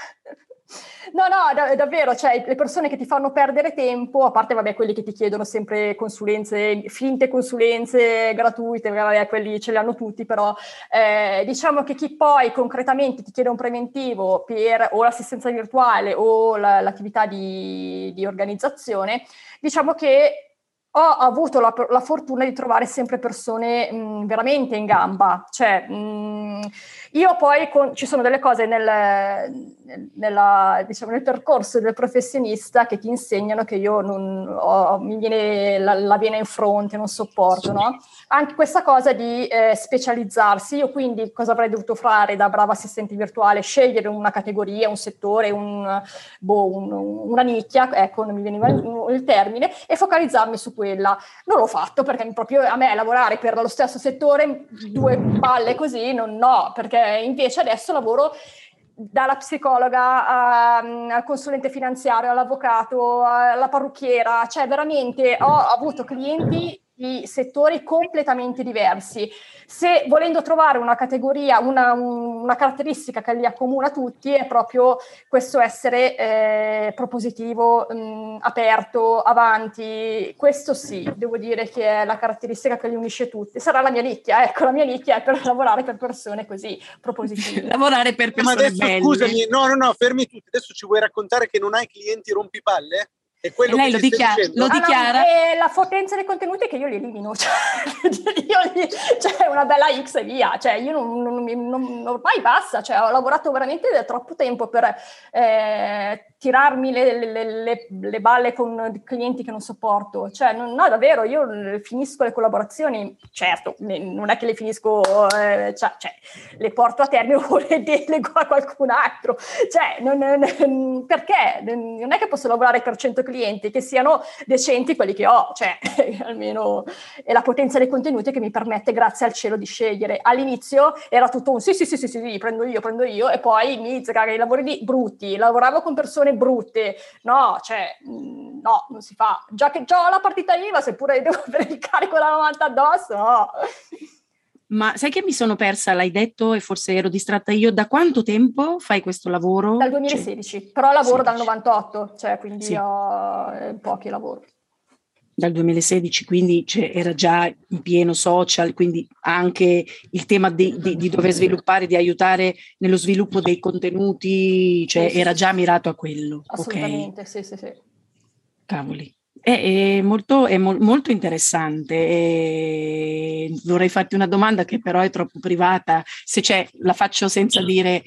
No, no, da- davvero, cioè le persone che ti fanno perdere tempo, a parte vabbè quelli che ti chiedono sempre consulenze, finte consulenze gratuite, vabbè quelli ce li hanno tutti, però eh, diciamo che chi poi concretamente ti chiede un preventivo per o l'assistenza virtuale o la, l'attività di, di organizzazione, diciamo che ho avuto la, la, fortuna di trovare sempre persone mh, veramente in gamba, cioè mh, io poi con, ci sono delle cose nel, nella, diciamo, nel, percorso del professionista che ti insegnano che io non ho, mi viene la, la vena in fronte, non sopporto, no? Anche questa cosa di eh, specializzarsi, io quindi cosa avrei dovuto fare da brava assistente virtuale? Scegliere una categoria, un settore, un, boh, un, una nicchia, ecco, non mi veniva il termine, e focalizzarmi su quella. Non l'ho fatto perché proprio a me lavorare per lo stesso settore, due palle così, non no, perché invece adesso lavoro dalla psicologa a, al consulente finanziario, all'avvocato, alla parrucchiera, cioè veramente ho avuto clienti di settori completamente diversi. Se volendo trovare una categoria, una, una caratteristica che li accomuna tutti è proprio questo essere eh, propositivo, mh, aperto, avanti. Questo sì, devo dire che è la caratteristica che li unisce tutti. Sarà la mia nicchia, ecco, la mia nicchia è per lavorare per persone così propositive. lavorare per persone Ma adesso, belle. scusami, no, no, no, fermi tutti. Adesso ci vuoi raccontare che non hai clienti rompipalle? È quello lei lo, dichiara, lo dichiara. Ah, no, la potenza dei contenuti è che io li elimino, cioè, io li, cioè una bella X e via, cioè io non, non, non, ormai basta, cioè, ho lavorato veramente da troppo tempo per eh, tirarmi le, le, le, le, balle con clienti che non sopporto, cioè no, no, davvero, io finisco le collaborazioni, certo, non è che le finisco, eh, cioè, cioè, le porto a termine o le delego a qualcun altro, cioè non, perché? Non è che posso lavorare per 100 clienti, che siano decenti quelli che ho, cioè almeno è la potenza dei contenuti che mi permette grazie al cielo di scegliere. All'inizio era tutto un sì sì sì sì sì, sì prendo io, prendo io e poi mi zagare i lavori lì brutti, lavoravo con persone persone brutte. No, cioè, mm, no, non si fa. Già che ho la partita IVA, seppure devo avere il carico da 90 addosso, no. Ma sai che mi sono persa, l'hai detto e forse ero distratta io, da quanto tempo fai questo lavoro? Dal 2016, cioè, però lavoro 16. dal 98, cioè quindi sì. ho eh, pochi lavori dal 2016, quindi cioè, era già in pieno social, quindi anche il tema di, di, di, dover sviluppare, di aiutare nello sviluppo dei contenuti, cioè era già mirato a quello. Assolutamente, okay. sì, sì, sì. Cavoli. È, è, molto, è mo- molto, interessante. E vorrei farti una domanda che però è troppo privata. Se c'è, la faccio senza dire,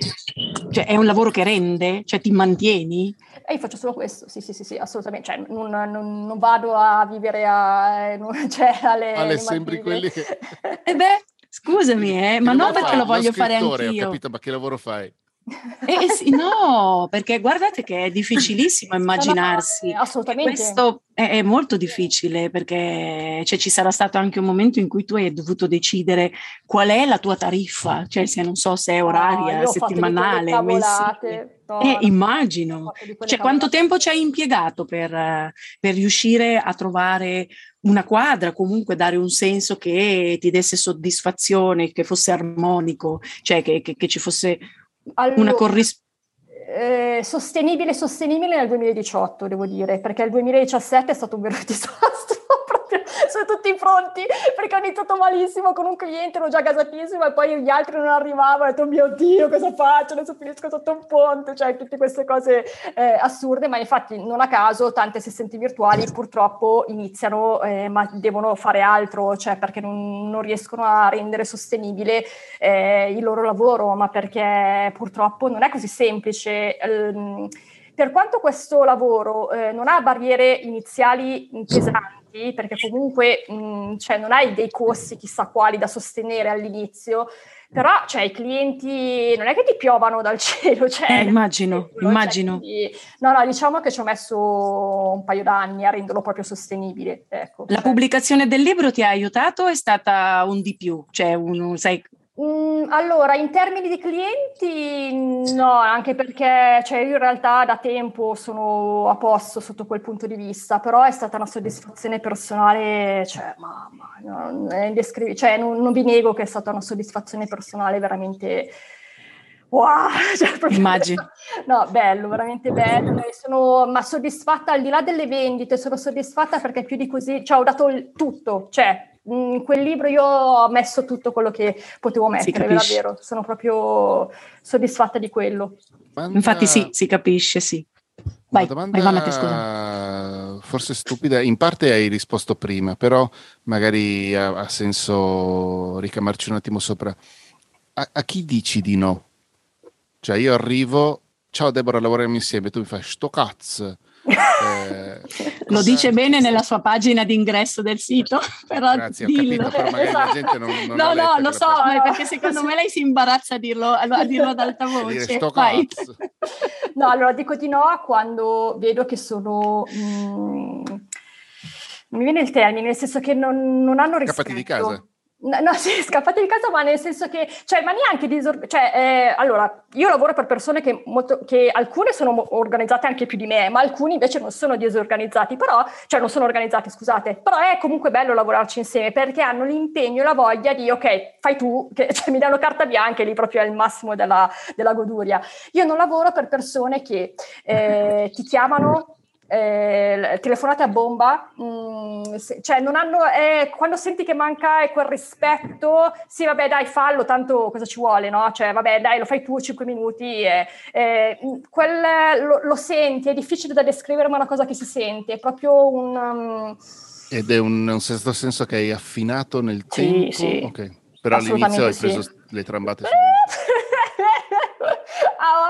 cioè, è un lavoro che rende? Cioè ti mantieni? E io faccio solo questo, sì, sì, sì, sì assolutamente. Cioè, non, non, non, vado a vivere a, cioè, alle... alle sembri quelli che... e eh beh, scusami, eh, ma non perché lo voglio fare anch'io. Ho capito, ma che lavoro fai? Eh, sì, no, perché guardate che è difficilissimo immaginarsi. assolutamente. Questo è, è, molto difficile perché cioè, ci sarà stato anche un momento in cui tu hai dovuto decidere qual è la tua tariffa, cioè se non so se è oraria, no, settimanale, mensile. No, eh, immagino. Cioè, quanto tempo ci hai impiegato per, per riuscire a trovare una quadra, comunque dare un senso che ti desse soddisfazione, che fosse armonico, cioè che, che, che ci fosse allora, una corrispondenza. Eh, sostenibile, sostenibile nel 2018, devo dire, perché il 2017 è stato un vero disastro su tutti i fronti perché ho iniziato malissimo con un cliente, ero già gasatissimo e poi gli altri non arrivavano, ho detto mio Dio cosa faccio, adesso finisco sotto un ponte, cioè tutte queste cose eh, assurde, ma infatti non a caso tante assistenti virtuali purtroppo iniziano eh, ma devono fare altro, cioè perché non, non riescono a rendere sostenibile eh, il loro lavoro, ma perché purtroppo non è così semplice. Ehm, per quanto questo lavoro eh, non ha barriere iniziali pesanti, perché comunque mh, cioè, non hai dei costi chissà quali da sostenere all'inizio, però cioè, i clienti non è che ti piovano dal cielo. Cioè, eh, immagino, cielo, immagino. Quindi, no, no, diciamo che ci ho messo un paio d'anni a renderlo proprio sostenibile. Ecco, La cioè. pubblicazione del libro ti ha aiutato o è stata un di più? Cioè, un, sai, allora, in termini di clienti, no, anche perché cioè, io in realtà da tempo sono a posto sotto quel punto di vista, però è stata una soddisfazione personale, cioè, mamma, no, è indescrivibile, cioè, non, non, vi nego che è stata una soddisfazione personale veramente... Wow, cioè, proprio, Immagino. No, bello, veramente bello. Sono, ma soddisfatta al di là delle vendite, sono soddisfatta perché più di così, cioè ho dato il tutto, cioè in quel libro io ho messo tutto quello che potevo mettere, davvero, sono proprio soddisfatta di quello. Domanda... Infatti sì, si capisce, sì. Vai, domanda vai, Vanna, scusa. forse stupida, in parte hai risposto prima, però magari ha, ha senso ricamarci un attimo sopra. A, a, chi dici di no? Cioè io arrivo, ciao Deborah, lavoriamo insieme, tu mi fai sto cazzo eh, Lo dice bene nella sua pagina d'ingresso del sito, però Grazie, dillo. Capito, però la gente non, non No, no, lo so, no. perché secondo me lei si imbarazza a dirlo, a dirlo ad alta voce. no, allora dico di no quando vedo che sono... Mm, mi viene il termine, nel senso che non, non hanno rispetto. Scappati di casa. No, no, sì, scappate di casa, ma nel senso che, cioè, ma neanche disor- cioè, eh, allora, io lavoro per persone che, molto, che alcune sono organizzate anche più di me, ma alcuni invece non sono disorganizzati, però, cioè non sono organizzati, scusate, però è comunque bello lavorarci insieme perché hanno l'impegno e la voglia di, ok, fai tu, che cioè, mi danno carta bianca e lì proprio è il massimo della, della goduria. Io non lavoro per persone che eh, ti chiamano eh, telefonate a bomba, mh, mm, se, cioè non hanno, eh, quando senti che manca quel rispetto, sì vabbè dai fallo, tanto cosa ci vuole, no? Cioè vabbè dai lo fai tu 5 minuti, eh, eh, quel, lo, lo, senti, è difficile da descrivere ma è una cosa che si sente, è proprio un... Um... Ed è un, un certo senso che hai affinato nel sì, tempo? Sì. Ok, però all'inizio hai preso sì. le trambate su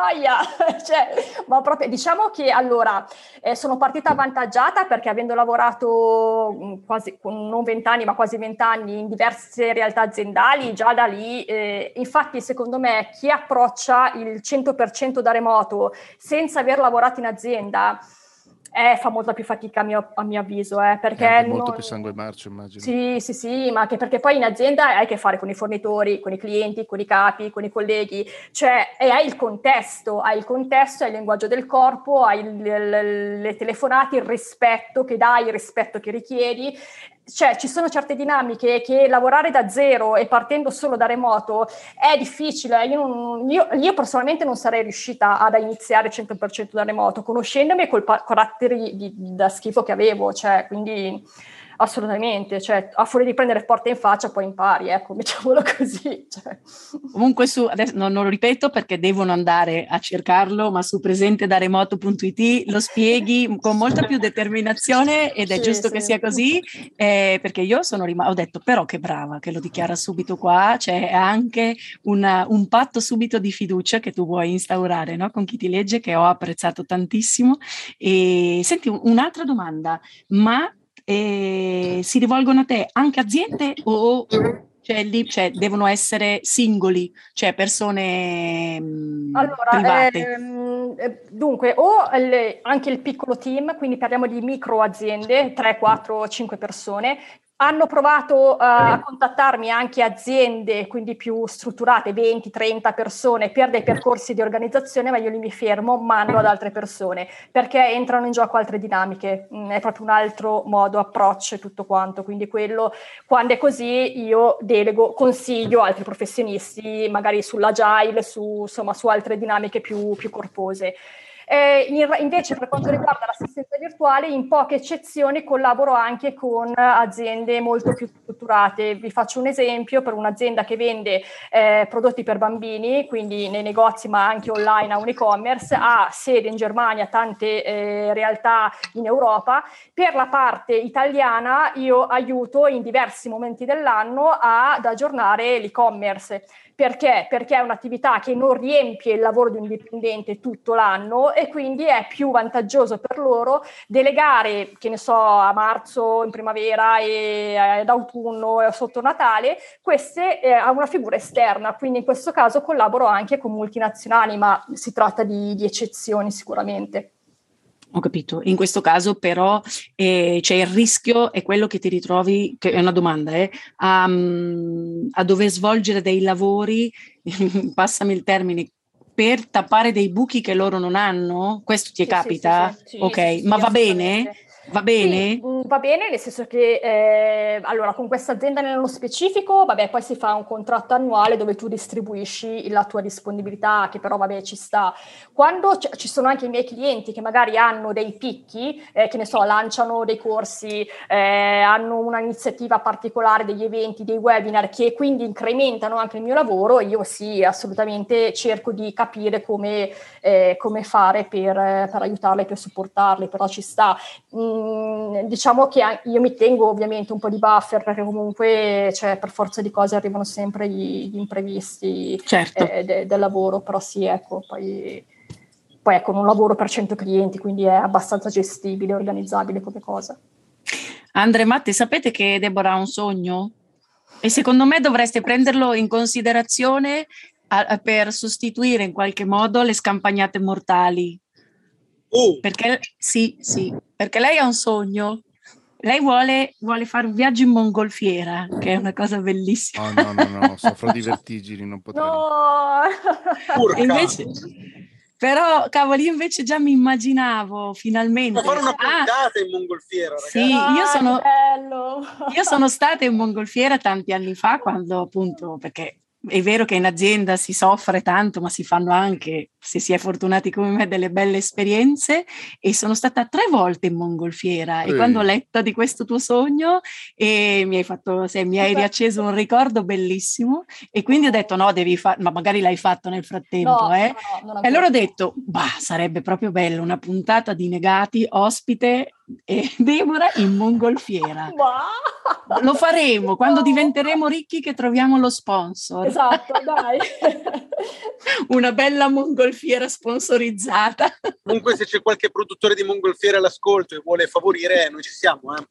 voglia, cioè, ma proprio diciamo che allora eh, sono partita avvantaggiata perché avendo lavorato mm, quasi non vent'anni ma quasi vent'anni in diverse realtà aziendali, già da lì, eh, infatti secondo me chi approccia il 100% da remoto senza aver lavorato in azienda eh, fa molta più fatica a mio, a mio avviso, eh, perché... È molto non... più sangue marcio, immagino. Sì, sì, sì, ma anche perché poi in azienda hai a che fare con i fornitori, con i clienti, con i capi, con i colleghi, cioè e hai il contesto, hai il contesto, hai il linguaggio del corpo, hai il, le, le telefonate, il rispetto che dai, il rispetto che richiedi cioè ci sono certe dinamiche che lavorare da zero e partendo solo da remoto è difficile. Io, non, io, io personalmente non sarei riuscita ad iniziare 100% da remoto, conoscendomi col pa- caratteri di, da schifo che avevo, cioè, quindi assolutamente, cioè a fuori di prendere porte in faccia poi impari, ecco, mettiamolo così. Cioè. Comunque su, adesso non, non, lo ripeto perché devono andare a cercarlo, ma su presente da remoto.it lo spieghi con molta più determinazione ed è sì, giusto sì. che sia così, eh, perché io sono rimasta, ho detto però che brava che lo dichiara subito qua, c'è anche una, un patto subito di fiducia che tu vuoi instaurare no? con chi ti legge che ho apprezzato tantissimo. E senti un'altra domanda, ma eh, si rivolgono a te anche aziende o cioè, lì, cioè, devono essere singoli, cioè persone mm, allora, private? Ehm, eh, dunque, o le, anche il piccolo team, quindi parliamo di micro aziende, 3, 4, 5 persone, hanno provato uh, a contattarmi anche aziende, quindi più strutturate, 20, 30 persone, per dei percorsi di organizzazione, ma io li mi fermo, mando ad altre persone, perché entrano in gioco altre dinamiche, mm, è proprio un altro modo, approccio e tutto quanto, quindi quello, quando è così, io delego, consiglio altri professionisti, magari sull'agile, su, insomma, su altre dinamiche più, più corpose. Eh, invece per quanto riguarda l'assistenza virtuale, in poche eccezioni collaboro anche con aziende molto più strutturate. Vi faccio un esempio per un'azienda che vende eh, prodotti per bambini, quindi nei negozi ma anche online a un e-commerce, ha sede in Germania, tante eh, realtà in Europa. Per la parte italiana io aiuto in diversi momenti dell'anno ad aggiornare l'e-commerce. Perché? Perché è un'attività che non riempie il lavoro di un dipendente tutto l'anno e quindi è più vantaggioso per loro delegare, che ne so, a marzo, in primavera e ad autunno e sotto Natale, queste eh, a una figura esterna. Quindi in questo caso collaboro anche con multinazionali, ma si tratta di, di eccezioni sicuramente. Ho capito. In questo caso però eh, c'è il rischio, è quello che ti ritrovi, che è una domanda, eh, a, mm, a dover svolgere dei lavori, passami il termine, per tappare dei buchi che loro non hanno? Questo ti sì, capita? Sì, sì, ok, ma va bene? Va bene? Sì, mm, va bene, nel senso che eh, allora con questa azienda nello specifico, vabbè, poi si fa un contratto annuale dove tu distribuisci la tua disponibilità, che però vabbè ci sta. Quando c- ci sono anche i miei clienti che magari hanno dei picchi, eh, che ne so, lanciano dei corsi, eh, hanno un'iniziativa particolare, degli eventi, dei webinar che quindi incrementano anche il mio lavoro, io sì, assolutamente cerco di capire come, eh, come fare per, per aiutarli, per supportarli, però ci sta. Mm, Ehm, diciamo che io mi tengo ovviamente un po' di buffer perché comunque cioè, per forza di cose arrivano sempre gli, gli imprevisti certo. eh, de, del lavoro, però sì, ecco, poi, poi ecco, non lavoro per 100 clienti, quindi è abbastanza gestibile, organizzabile come cosa. Andre Matti, sapete che Deborah ha un sogno? E secondo me dovreste prenderlo in considerazione a, a, per sostituire in qualche modo le scampagnate mortali Uh. Perché sì, sì, perché lei ha un sogno. Lei vuole, vuole, fare un viaggio in mongolfiera, che è una cosa bellissima. Oh, no, no, no, soffro di vertigini, non potrei. No! invece, però, cavoli, io invece già mi immaginavo finalmente. Ma fare una puntata ah, in mongolfiera, ragazzi. Sì, io sono, io sono stata in mongolfiera tanti anni fa, quando appunto, perché è vero che in azienda si soffre tanto, ma si fanno anche, se si è fortunati come me, delle belle esperienze. E sono stata tre volte in mongolfiera. E quando ho letto di questo tuo sogno e mi hai fatto, se, mi hai riacceso un ricordo bellissimo. E quindi ho detto no, devi fare, ma magari l'hai fatto nel frattempo, no, eh? No, no, e allora ho detto, bah, sarebbe proprio bello una puntata di negati, ospite e Deborah in mongolfiera. Wow. Lo faremo quando diventeremo ricchi che troviamo lo sponsor. Esatto, dai. Una bella mongolfiera sponsorizzata. Comunque se c'è qualche produttore di mongolfiere all'ascolto e vuole favorire, noi ci siamo. Eh.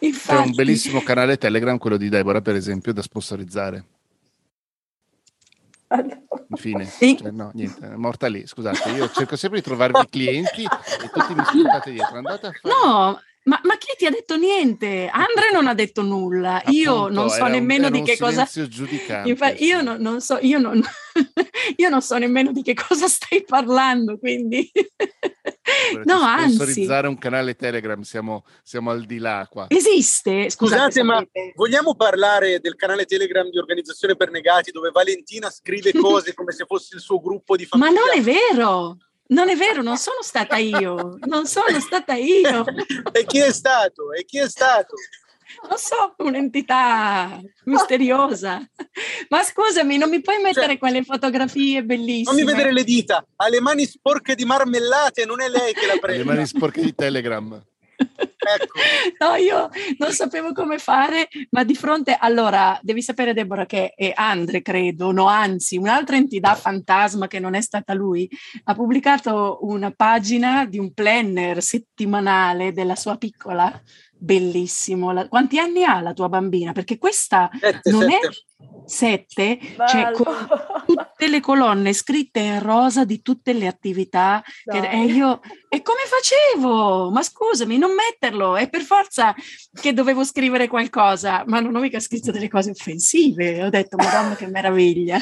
Infatti. C'è un bellissimo canale Telegram, quello di Deborah per esempio, da sponsorizzare. Infine, cioè, no, niente, è morta lì. Scusate, io cerco sempre di trovarvi clienti e tutti mi sputate dietro. Andate a fare... No, ma, ma, chi ti ha detto niente? Andre non ha detto nulla. Appunto, io non so nemmeno un, di che cosa. Infatti, io non, non, so, io non, io non so nemmeno di che cosa stai parlando. Quindi, no, anzi. Sponsorizzare un canale Telegram, siamo, siamo, al di là qua. Esiste? Scusate, Scusate ma vogliamo parlare del canale Telegram di Organizzazione per Negati dove Valentina scrive cose come se fosse il suo gruppo di famiglia? Ma non è vero! Non è vero, non sono stata io, non sono stata io. e chi è stato? E chi è stato? Non so, un'entità misteriosa. Ma scusami, non mi puoi mettere cioè, quelle fotografie bellissime? Fammi vedere le dita, ha le mani sporche di marmellate, non è lei che la prende. Le mani sporche di Telegram. Ecco. No, io non sapevo come fare, ma di fronte, allora, devi sapere Deborah che è Andre, credo, no, anzi, un'altra entità fantasma che non è stata lui, ha pubblicato una pagina di un planner settimanale della sua piccola bellissimo. La, quanti anni ha la tua bambina? Perché questa sette, non sette. è sette, cioè con tutte le colonne scritte in rosa di tutte le attività. Che, e io, e come facevo? Ma scusami, non metterlo, è per forza che dovevo scrivere qualcosa, ma non ho mica scritto delle cose offensive. Ho detto, madonna, che meraviglia.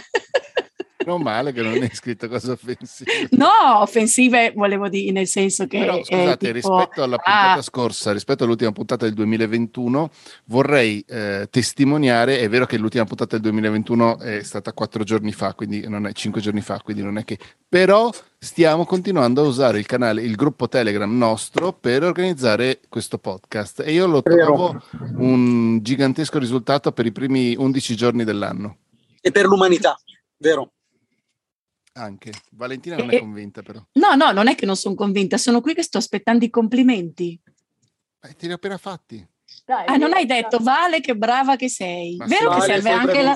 Non male che non hai scritto cose offensive. No, offensive volevo dire nel senso che... Però scusate, tipo, rispetto alla puntata ah, scorsa, rispetto all'ultima puntata del 2021, vorrei eh, testimoniare, è vero che l'ultima puntata del 2021 è stata quattro giorni fa, quindi non è cinque giorni fa, quindi non è che... Però stiamo continuando a usare il canale, il gruppo Telegram nostro per organizzare questo podcast e io lo trovo un gigantesco risultato per i primi 11 giorni dell'anno. E per l'umanità, vero? Anche. Valentina non e, è convinta però. No, no, non è che non sono convinta, sono qui che sto aspettando i complimenti. Eh, te li ho appena fatti. Dai, ah, non hai detto Vale che brava che sei. vero, che serve anche la,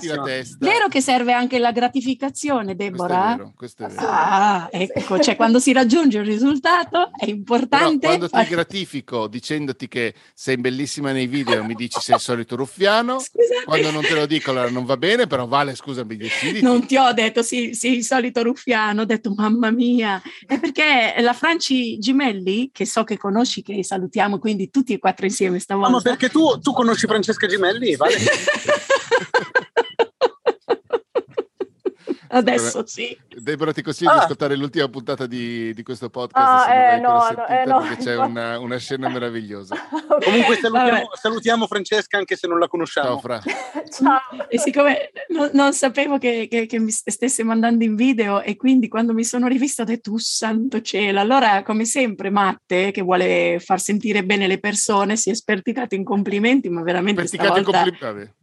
vero che serve anche la gratificazione, Deborah? Questo è vero, questo è vero. Ah, ecco, cioè quando si raggiunge un risultato è importante. Però quando ti gratifico dicendoti che sei bellissima nei video mi dici sei il solito ruffiano, Scusate. quando non te lo dico allora non va bene, però Vale scusami, decidi. Non ti ho detto sì, sì, il solito ruffiano, ho detto mamma mia. È perché la Franci Gimelli, che so che conosci, che salutiamo quindi tutti e quattro insieme stavolta. Perché tu, tu conosci Francesca Gimelli, vale? Adesso sì. Deborah, ti consiglio ah. di ascoltare l'ultima puntata di, di questo podcast. Ah, eh, no, no, eh, no, perché c'è una, una, scena meravigliosa. okay. Comunque salutiamo, salutiamo, Francesca anche se non la conosciamo. Ciao, Fra. Ciao. E siccome non, non sapevo che, che, che, mi stesse mandando in video e quindi quando mi sono rivista ho detto, oh, santo cielo. Allora, come sempre, Matte, che vuole far sentire bene le persone, si è sperticato in complimenti, ma veramente stavolta... complimenti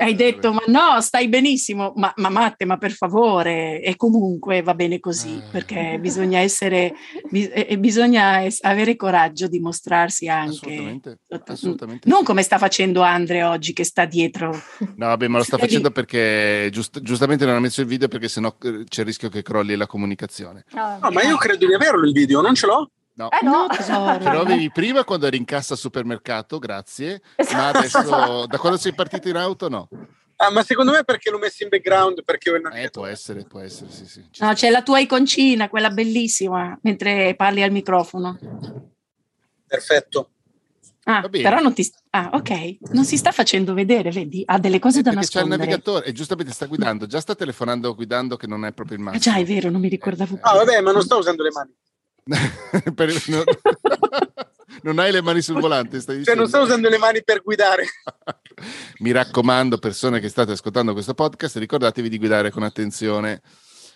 hai detto ma no stai benissimo ma, ma, Matte ma per favore e comunque va bene così eh. perché bisogna essere e bisogna avere coraggio di mostrarsi anche assolutamente, assolutamente non come sta facendo Andre oggi che sta dietro. No vabbè ma lo sta facendo perché giust, giustamente non ha messo il video perché sennò eh, c'è il rischio che crolli la comunicazione. No, no ma io credo di averlo il video non ce l'ho No, eh no, tesoro. Ce l'avevi prima quando eri in cassa al supermercato, grazie. Ma adesso, da quando sei partito in auto, no. Ah, ma secondo me perché l'ho messo in background? Perché eh, può essere, può essere, sì, sì. no, c'è la tua iconcina, quella bellissima, mentre parli al microfono. Perfetto. Ah, però non ti... Ah, ok. Non si sta facendo vedere, vedi? Ha delle cose eh, da nascondere. C'è il navigatore e giustamente sta guidando. Già sta telefonando guidando che non è proprio il massimo. Ah, già, è vero, non mi ricordavo più. Ah, vabbè, ma non sto usando le mani. per, no, non hai le mani sul volante, stai Cioè, non sto usando le mani per guidare. Mi raccomando, persone che state ascoltando questo podcast, ricordatevi di guidare con attenzione.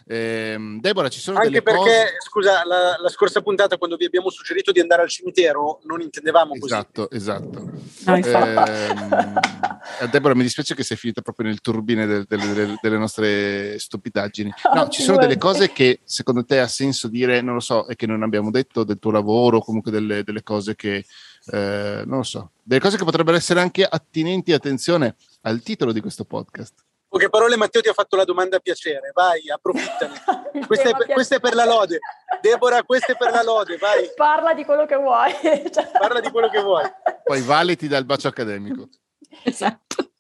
Eh, Deborah, ci sono Anche delle perché, cose... scusa, la, la, scorsa puntata quando vi abbiamo suggerito di andare al cimitero non intendevamo così. Esatto, esatto. No, eh, Deborah, mi dispiace che sei finita proprio nel turbine del, del, del, delle nostre stupidaggini. No, ci sono delle cose che secondo te ha senso dire, non lo so, e che non abbiamo detto del tuo lavoro, comunque delle, delle cose che, eh, non lo so, delle cose che potrebbero essere anche attinenti, attenzione, al titolo di questo podcast poche parole Matteo ti ha fatto la domanda a piacere, vai, approfittane. questa, è per, questa, è per, la lode. Deborah, questa è per la lode, vai. Parla di quello che vuoi. Parla di quello che vuoi. Poi Vale ti dà il bacio accademico. Esatto.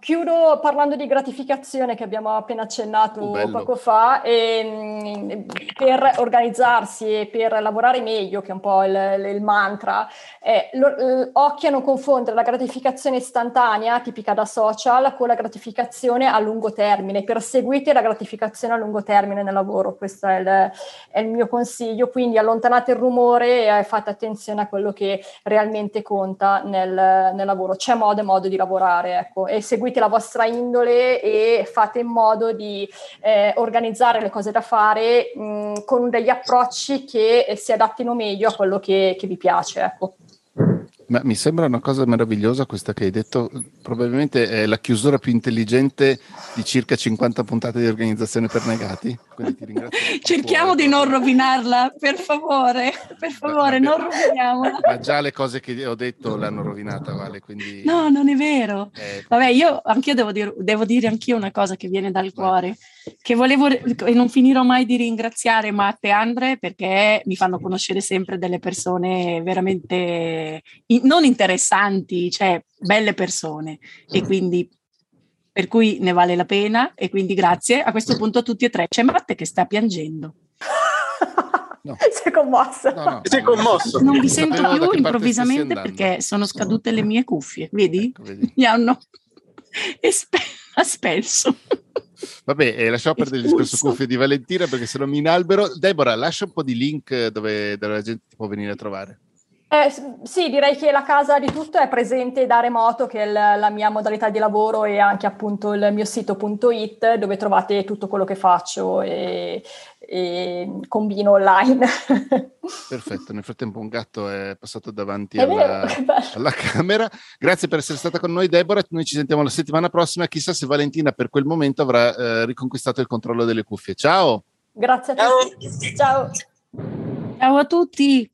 Chiudo parlando di gratificazione che abbiamo appena accennato oh, poco fa. E, ehm, per organizzarsi e per lavorare meglio, che è un po' il, il mantra, eh, lo, occhio a non confondere la gratificazione istantanea, tipica da social, con la gratificazione a lungo termine. Perseguite la gratificazione a lungo termine nel lavoro, questo è il, è il mio consiglio. Quindi allontanate il rumore e fate attenzione a quello che realmente conta nel, nel lavoro. C'è modo e modo di lavorare, ecco. E seguite la vostra indole e fate in modo di eh, organizzare le cose da fare mh, con degli approcci che si adattino meglio a quello che, che vi piace. Ecco. Ma mi sembra una cosa meravigliosa questa che hai detto, probabilmente è la chiusura più intelligente di circa 50 puntate di organizzazione per negati. Cerchiamo di non rovinarla, per favore, per favore, non roviniamola. Ma già le cose che ho detto l'hanno rovinata, Vale, quindi... No, non è vero. Eh... Vabbè, io anch'io devo dire, devo dire anch'io una cosa che viene dal cuore, che volevo, e non finirò mai di ringraziare Matte e Andre perché mi fanno conoscere sempre delle persone veramente non interessanti, cioè belle persone e quindi per cui ne vale la pena e quindi grazie a questo punto a tutti e tre. C'è Matte che sta piangendo. No. Sei commosso. No, no, Sei commosso. Non vi sento più improvvisamente perché sono scadute le mie cuffie, vedi? Ecco, vedi. Mi hanno espe- spelso. Vabbè, eh, lasciamo perdere il discorso cuffie di Valentina perché se no mi inalbero. Deborah, lascia un po' di link dove, dove la gente ti può venire a trovare. Eh, sì, direi che la casa di tutto è presente da remoto, che è la, la mia modalità di lavoro e anche appunto il mio sito.it dove trovate tutto quello che faccio e, e combino online. Perfetto, nel frattempo un gatto è passato davanti alla, alla, camera. Grazie per essere stata con noi Deborah, noi ci sentiamo la settimana prossima, chissà se Valentina per quel momento avrà eh, riconquistato il controllo delle cuffie. Ciao! Grazie a tutti. Ciao! Ciao a tutti!